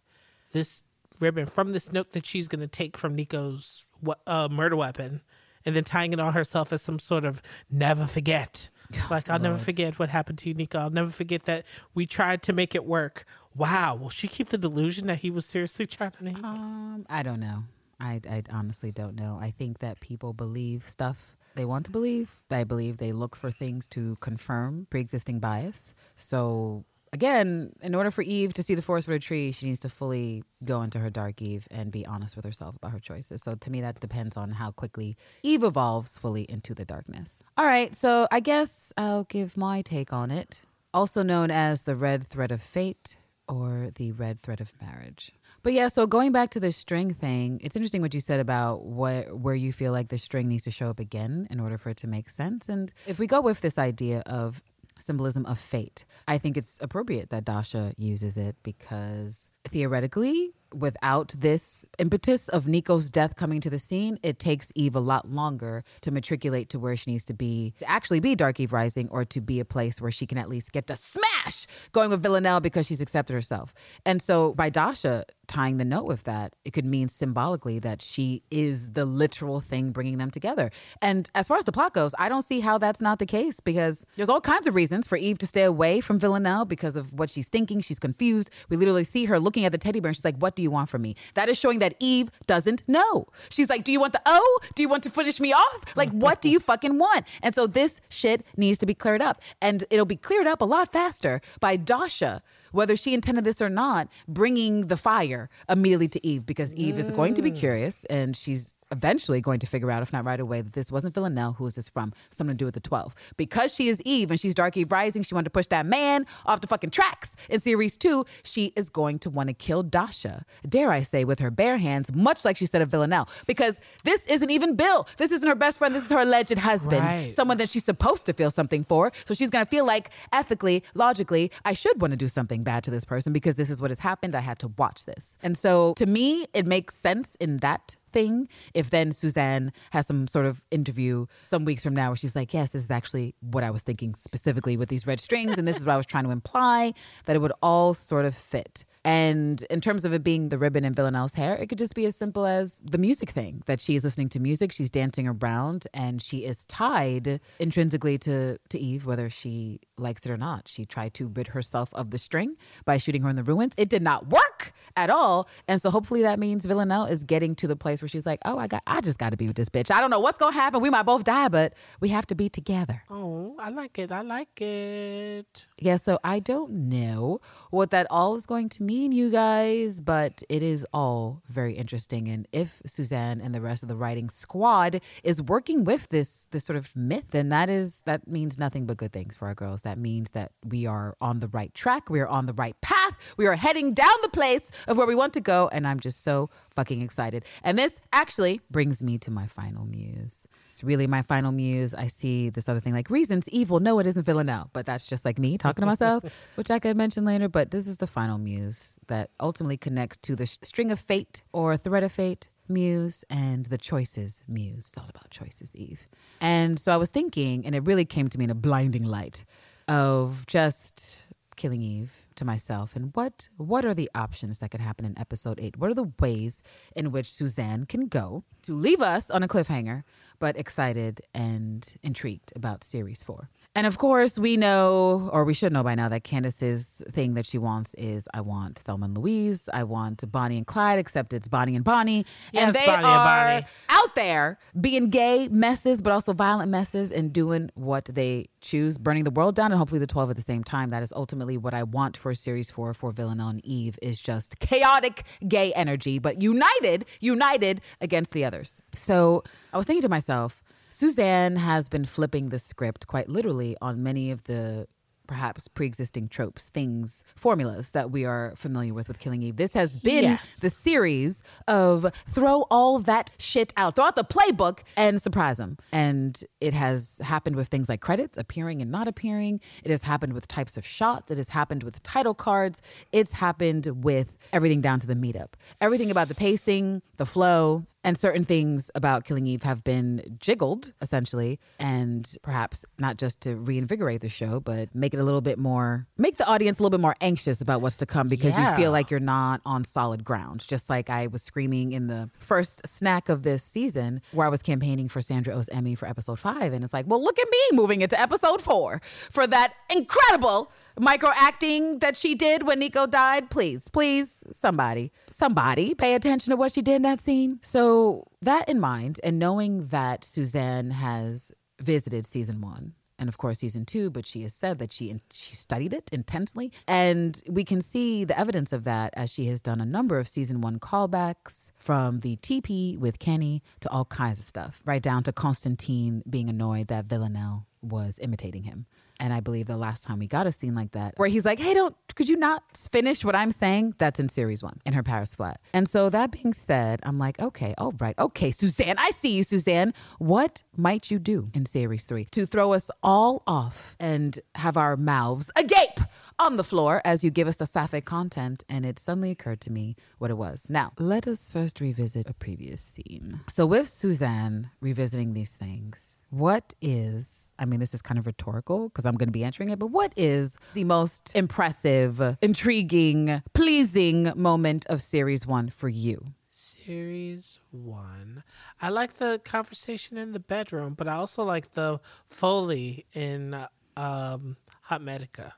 this ribbon from this note that she's going to take from Niko's uh, murder weapon and then tying it on herself as some sort of never forget. Like, I'll never forget what happened to you, Nico. I'll never forget that we tried to make it work. Wow. Will she keep the delusion that he was seriously trying to name? Um, I don't know. I, I honestly don't know. I think that people believe stuff they want to believe. I believe they look for things to confirm pre-existing bias. So again, in order for Eve to see the forest for the tree, she needs to fully go into her dark Eve and be honest with herself about her choices. So to me, that depends on how quickly Eve evolves fully into the darkness. All right, so I guess I'll give my take on it. Also known as the red thread of fate or the red thread of marriage. But yeah, so going back to the string thing, it's interesting what you said about what where you feel like the string needs to show up again in order for it to make sense. And if we go with this idea of symbolism of fate, I think it's appropriate that Dasha uses it because theoretically, without this impetus of Niko's death coming to the scene, it takes Eve a lot longer to matriculate to where she needs to be to actually be Dark Eve Rising or to be a place where she can at least get to smash going with Villanelle because she's accepted herself. And so by Dasha tying the note with that, it could mean symbolically that she is the literal thing bringing them together. And as far as the plot goes, I don't see how that's not the case because there's all kinds of reasons for Eve to stay away from Villanelle because of what she's thinking. She's confused. We literally see her looking at the teddy bear and she's like, What do you want from me? That is showing that Eve doesn't know. She's like, Do you want the O? Do you want to finish me off? Like, what do you fucking want? And so this shit needs to be cleared up. And it'll be cleared up a lot faster by Dasha whether she intended this or not, bringing the fire immediately to Eve because Eve is going to be mm. curious and she's eventually going to figure out, if not right away, that this wasn't Villanelle. Who is this from? Something to do with the 12. Because she is Eve and she's Dark Eve Rising, she wanted to push that man off the fucking tracks. In series two, she is going to want to kill Dasha, dare I say, with her bare hands, much like she said of Villanelle. Because this isn't even Bill. This isn't her best friend. This is her alleged husband. Right. Someone that she's supposed to feel something for. So she's going to feel like, ethically, logically, I should want to do something bad to this person because this is what has happened. I had to watch this. And so to me, it makes sense in that thing if then Suzanne has some sort of interview some weeks from now where she's like, yes, this is actually what I was thinking specifically with these red strings. And this is what I was trying to imply that it would all sort of fit And in terms of it being the ribbon in Villanelle's hair, it could just be as simple as the music thing that she is listening to music, she's dancing around, and she is tied intrinsically to, to Eve, whether she likes it or not. She tried to rid herself of the string by shooting her in the ruins. It did not work at all. And so hopefully that means Villanelle is getting to the place where she's like, oh, I got I just gotta be with this bitch. I don't know what's gonna happen. We might both die, but we have to be together. Oh, I like it. I like it. Yeah, so I don't know what that all is going to mean, you guys, but it is all very interesting. And if Suzanne and the rest of the writing squad is working with this this sort of myth, then that is that means nothing but good things for our girls. That means that we are on the right track, we are on the right path, we are heading down the place of where we want to go, and I'm just so fucking excited. And this actually brings me to my final muse. It's really my final muse. I see this other thing like reasons evil. No, it isn't Villanelle, but that's just like me talking to myself, which I could mention later. But this is the final muse that ultimately connects to the sh- string of fate or thread of fate muse and the choices muse. It's all about choices, Eve. And so I was thinking, and it really came to me in a blinding light of just killing Eve to myself. And what what are the options that could happen in episode 8 what are the ways in which suzanne can go to leave us on a cliffhanger but excited and intrigued about series 4 and of course we know or we should know by now that candace's thing that she wants is i want thelma and louise i want bonnie and clyde except it's bonnie and bonnie and they Bonnie and are Bonnie. out there being gay messes, but also violent messes and doing what they choose, burning the world down, and hopefully the 12 at the same time. That is ultimately what I want for series four for Villanelle and Eve is just chaotic gay energy, but united, united against the others. So I was thinking to myself, Suzanne has been flipping the script quite literally on many of the perhaps pre-existing tropes, things, formulas that we are familiar with with Killing Eve. This has been Yes. the series of throw all that shit out, throw out the playbook and surprise them. And it has happened with things like credits appearing and not appearing. It has happened with types of shots. It has happened with title cards. It's happened with everything down to the meetup. Everything about the pacing, the flow, and certain things about Killing Eve have been jiggled, essentially, and perhaps not just to reinvigorate the show, but make it a little bit more, make the audience a little bit more anxious about what's to come because you feel like you're not on solid ground. Just like I was screaming in the first snack of this season where I was campaigning for Sandra Oh's Emmy for episode five. And it's like, well, look at me moving into episode four for that incredible micro acting that she did when Niko died. Please, please, somebody, somebody pay attention to what she did in that scene. So, that in mind, and knowing that Suzanne has visited season one. And of course, season two, but she has said that she she studied it intensely, and we can see the evidence of that as she has done a number of season one callbacks from the TP with Kenny to all kinds of stuff, right down to Konstantin being annoyed that Villanelle was imitating him. And I believe the last time we got a scene like that, where he's like, "Hey, don't could you not finish what I'm saying?" That's in series one in her Paris flat. And so that being said, I'm like, okay, all right, okay, Suzanne, I see you, Suzanne. What might you do in series three to throw us all off and have our mouths agape on the floor as you give us the sapphic content? And it suddenly occurred to me what it was. Now, let us first revisit a previous scene. So with Suzanne revisiting these things, what is, I mean, this is kind of rhetorical because I'm going to be answering it, but what is the most impressive, intriguing, pleasing moment of series one for you? Series one. I like the conversation in the bedroom, but I also like the Foley in um, Hot Medica.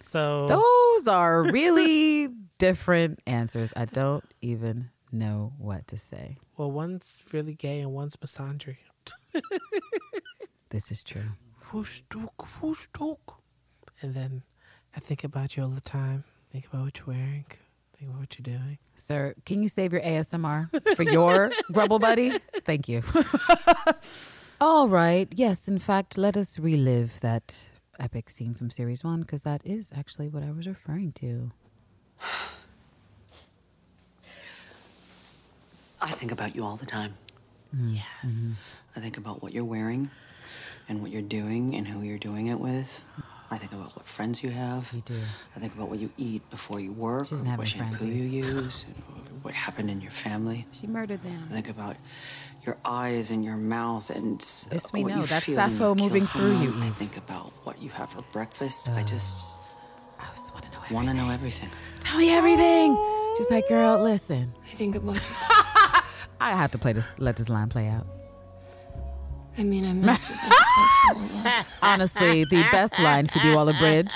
So Those are really different answers. I don't even know what to say. well, one's really gay and one's misandry. This is true. Whoosh dook, whoosh dook. And then I think about you all the time. Think about what you're wearing. Think about what you're doing. Sir, can you save your ASMR for your grumble buddy? Thank you. All right. Yes, in fact, let us relive that epic scene from series one because that is actually what I was referring to. I think about you all the time. Mm-hmm. Yes. I think about what you're wearing and what you're doing and who you're doing it with. I think about what friends you have. You do. I think about what you eat before you work, She doesn't or have what any friends, shampoo Eve. you use, and what happened in your family. She murdered them. I think about your eyes and your mouth and s- Yes, we what know. you That's Sappho you kill moving through you, someone. I think about what you have for breakfast. I uh, just I just want to know want to know everything. Tell me everything. She's like, girl, listen. I think about it. I have to play this. Let this line play out. I mean, I that too. Honestly, the best line Phoebe Waller-Bridge,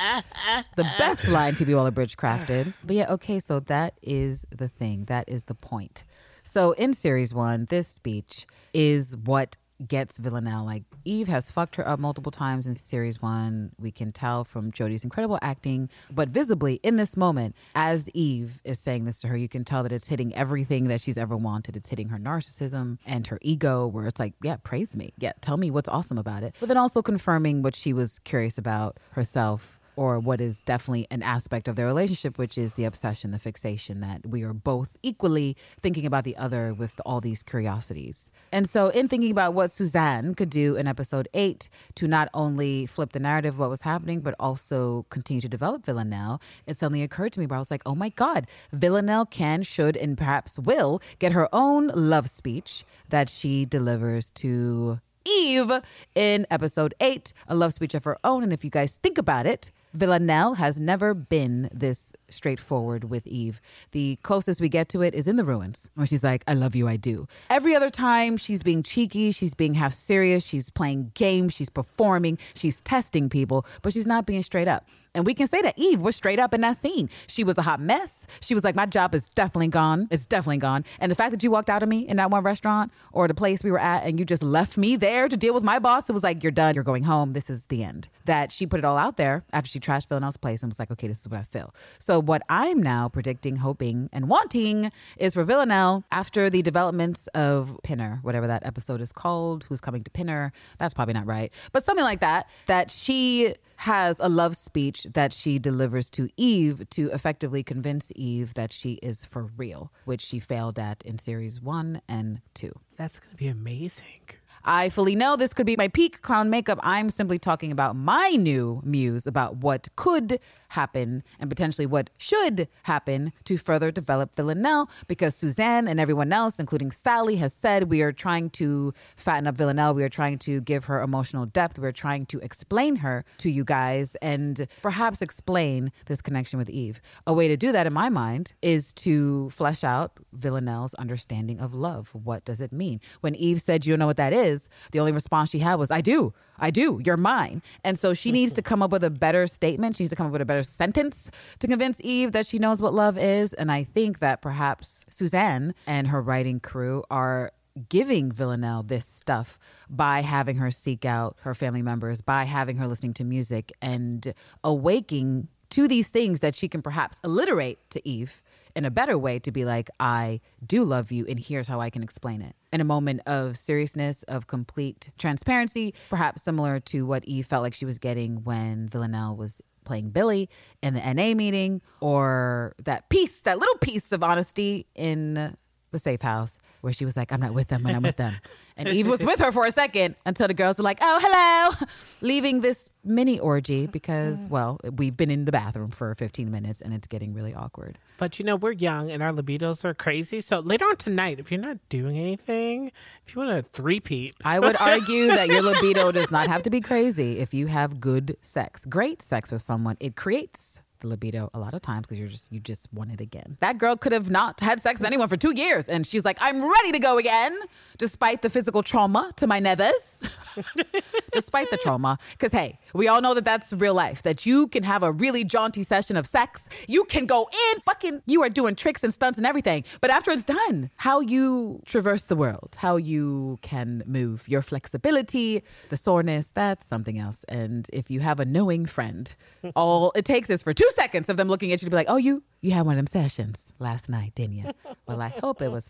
the best line Phoebe Waller-Bridge crafted. But yeah, okay, so that is the thing. That is the point. So in series one, this speech is what gets Villanelle. Like Eve has fucked her up multiple times in series one. We can tell from Jodie's incredible acting, but visibly in this moment, as Eve is saying this to her, you can tell that it's hitting everything that she's ever wanted. It's hitting her narcissism and her ego, where it's like, yeah, praise me. Yeah, tell me what's awesome about it. But then also confirming what she was curious about herself or what is definitely an aspect of their relationship, which is the obsession, the fixation that we are both equally thinking about the other with all these curiosities. And so, in thinking about what Suzanne could do in episode eight to not only flip the narrative of what was happening, but also continue to develop Villanelle, it suddenly occurred to me where I was like, oh my God, Villanelle can, should, and perhaps will get her own love speech that she delivers to Eve in episode eight, a love speech of her own. And if you guys think about it, Villanelle has never been this straightforward with Eve. The closest we get to it is in the ruins, where she's like, I love you, I do. Every other time, she's being cheeky, she's being half serious, she's playing games, she's performing, she's testing people, but she's not being straight up. And we can say that Eve was straight up in that scene. She was a hot mess. She was like, My job is definitely gone. It's definitely gone. And the fact that you walked out of me in that one restaurant or the place we were at and you just left me there to deal with my boss, it was like, You're done. You're going home. This is the end. That she put it all out there after she trashed Villanelle's place and was like, Okay, this is what I feel. So, what I'm now predicting, hoping, and wanting is for Villanelle after the developments of Pinner, whatever that episode is called, who's coming to Pinner. That's probably not right, but something like that, that she has a love speech that she delivers to Eve to effectively convince Eve that she is for real, which she failed at in series one and two. That's going to be amazing. I fully know this could be my peak clown makeup. I'm simply talking about my new muse about what could happen and potentially what should happen to further develop Villanelle because Suzanne and everyone else, including Sally, has said we are trying to fatten up Villanelle. We are trying to give her emotional depth. We're trying to explain her to you guys and perhaps explain this connection with Eve. A way to do that, in my mind, is to flesh out Villanelle's understanding of love. What does it mean? When Eve said, You don't know what that is, the only response she had was, I do. I do. You're mine. And so she needs to come up with a better statement. She needs to come up with a better sentence to convince Eve that she knows what love is. And I think that perhaps Suzanne and her writing crew are giving Villanelle this stuff by having her seek out her family members, by having her listening to music and awaking to these things that she can perhaps alliterate to Eve in a better way to be like, I do love you, and here's how I can explain it. In a moment of seriousness, of complete transparency, perhaps similar to what Eve felt like she was getting when Villanelle was playing Billy in the NA meeting, or that piece, that little piece of honesty in the safe house where she was like, I'm not with them when I'm with them. And Eve was with her for a second until the girls were like, oh, hello, leaving this mini orgy because, mm. well, we've been in the bathroom for 15 minutes and it's getting really awkward. But you know, we're young and our libidos are crazy. So later on tonight, if you're not doing anything, if you want to three-peat, I would argue that your libido does not have to be crazy if you have good sex, great sex with someone. It creates the libido a lot of times because you're just you just want it again. That girl could have not had sex with anyone for two years, and she's like, "I'm ready to go again," despite the physical trauma to my nethers. despite the trauma, because hey, we all know that that's real life. That you can have a really jaunty session of sex, you can go in, fucking, you are doing tricks and stunts and everything, but after it's done, how you traverse the world, how you can move, your flexibility, the soreness, that's something else. And if you have a knowing friend, all it takes is for two seconds of them looking at you to be like, "Oh, you." You had one of them sessions last night, didn't you? Well, I hope it was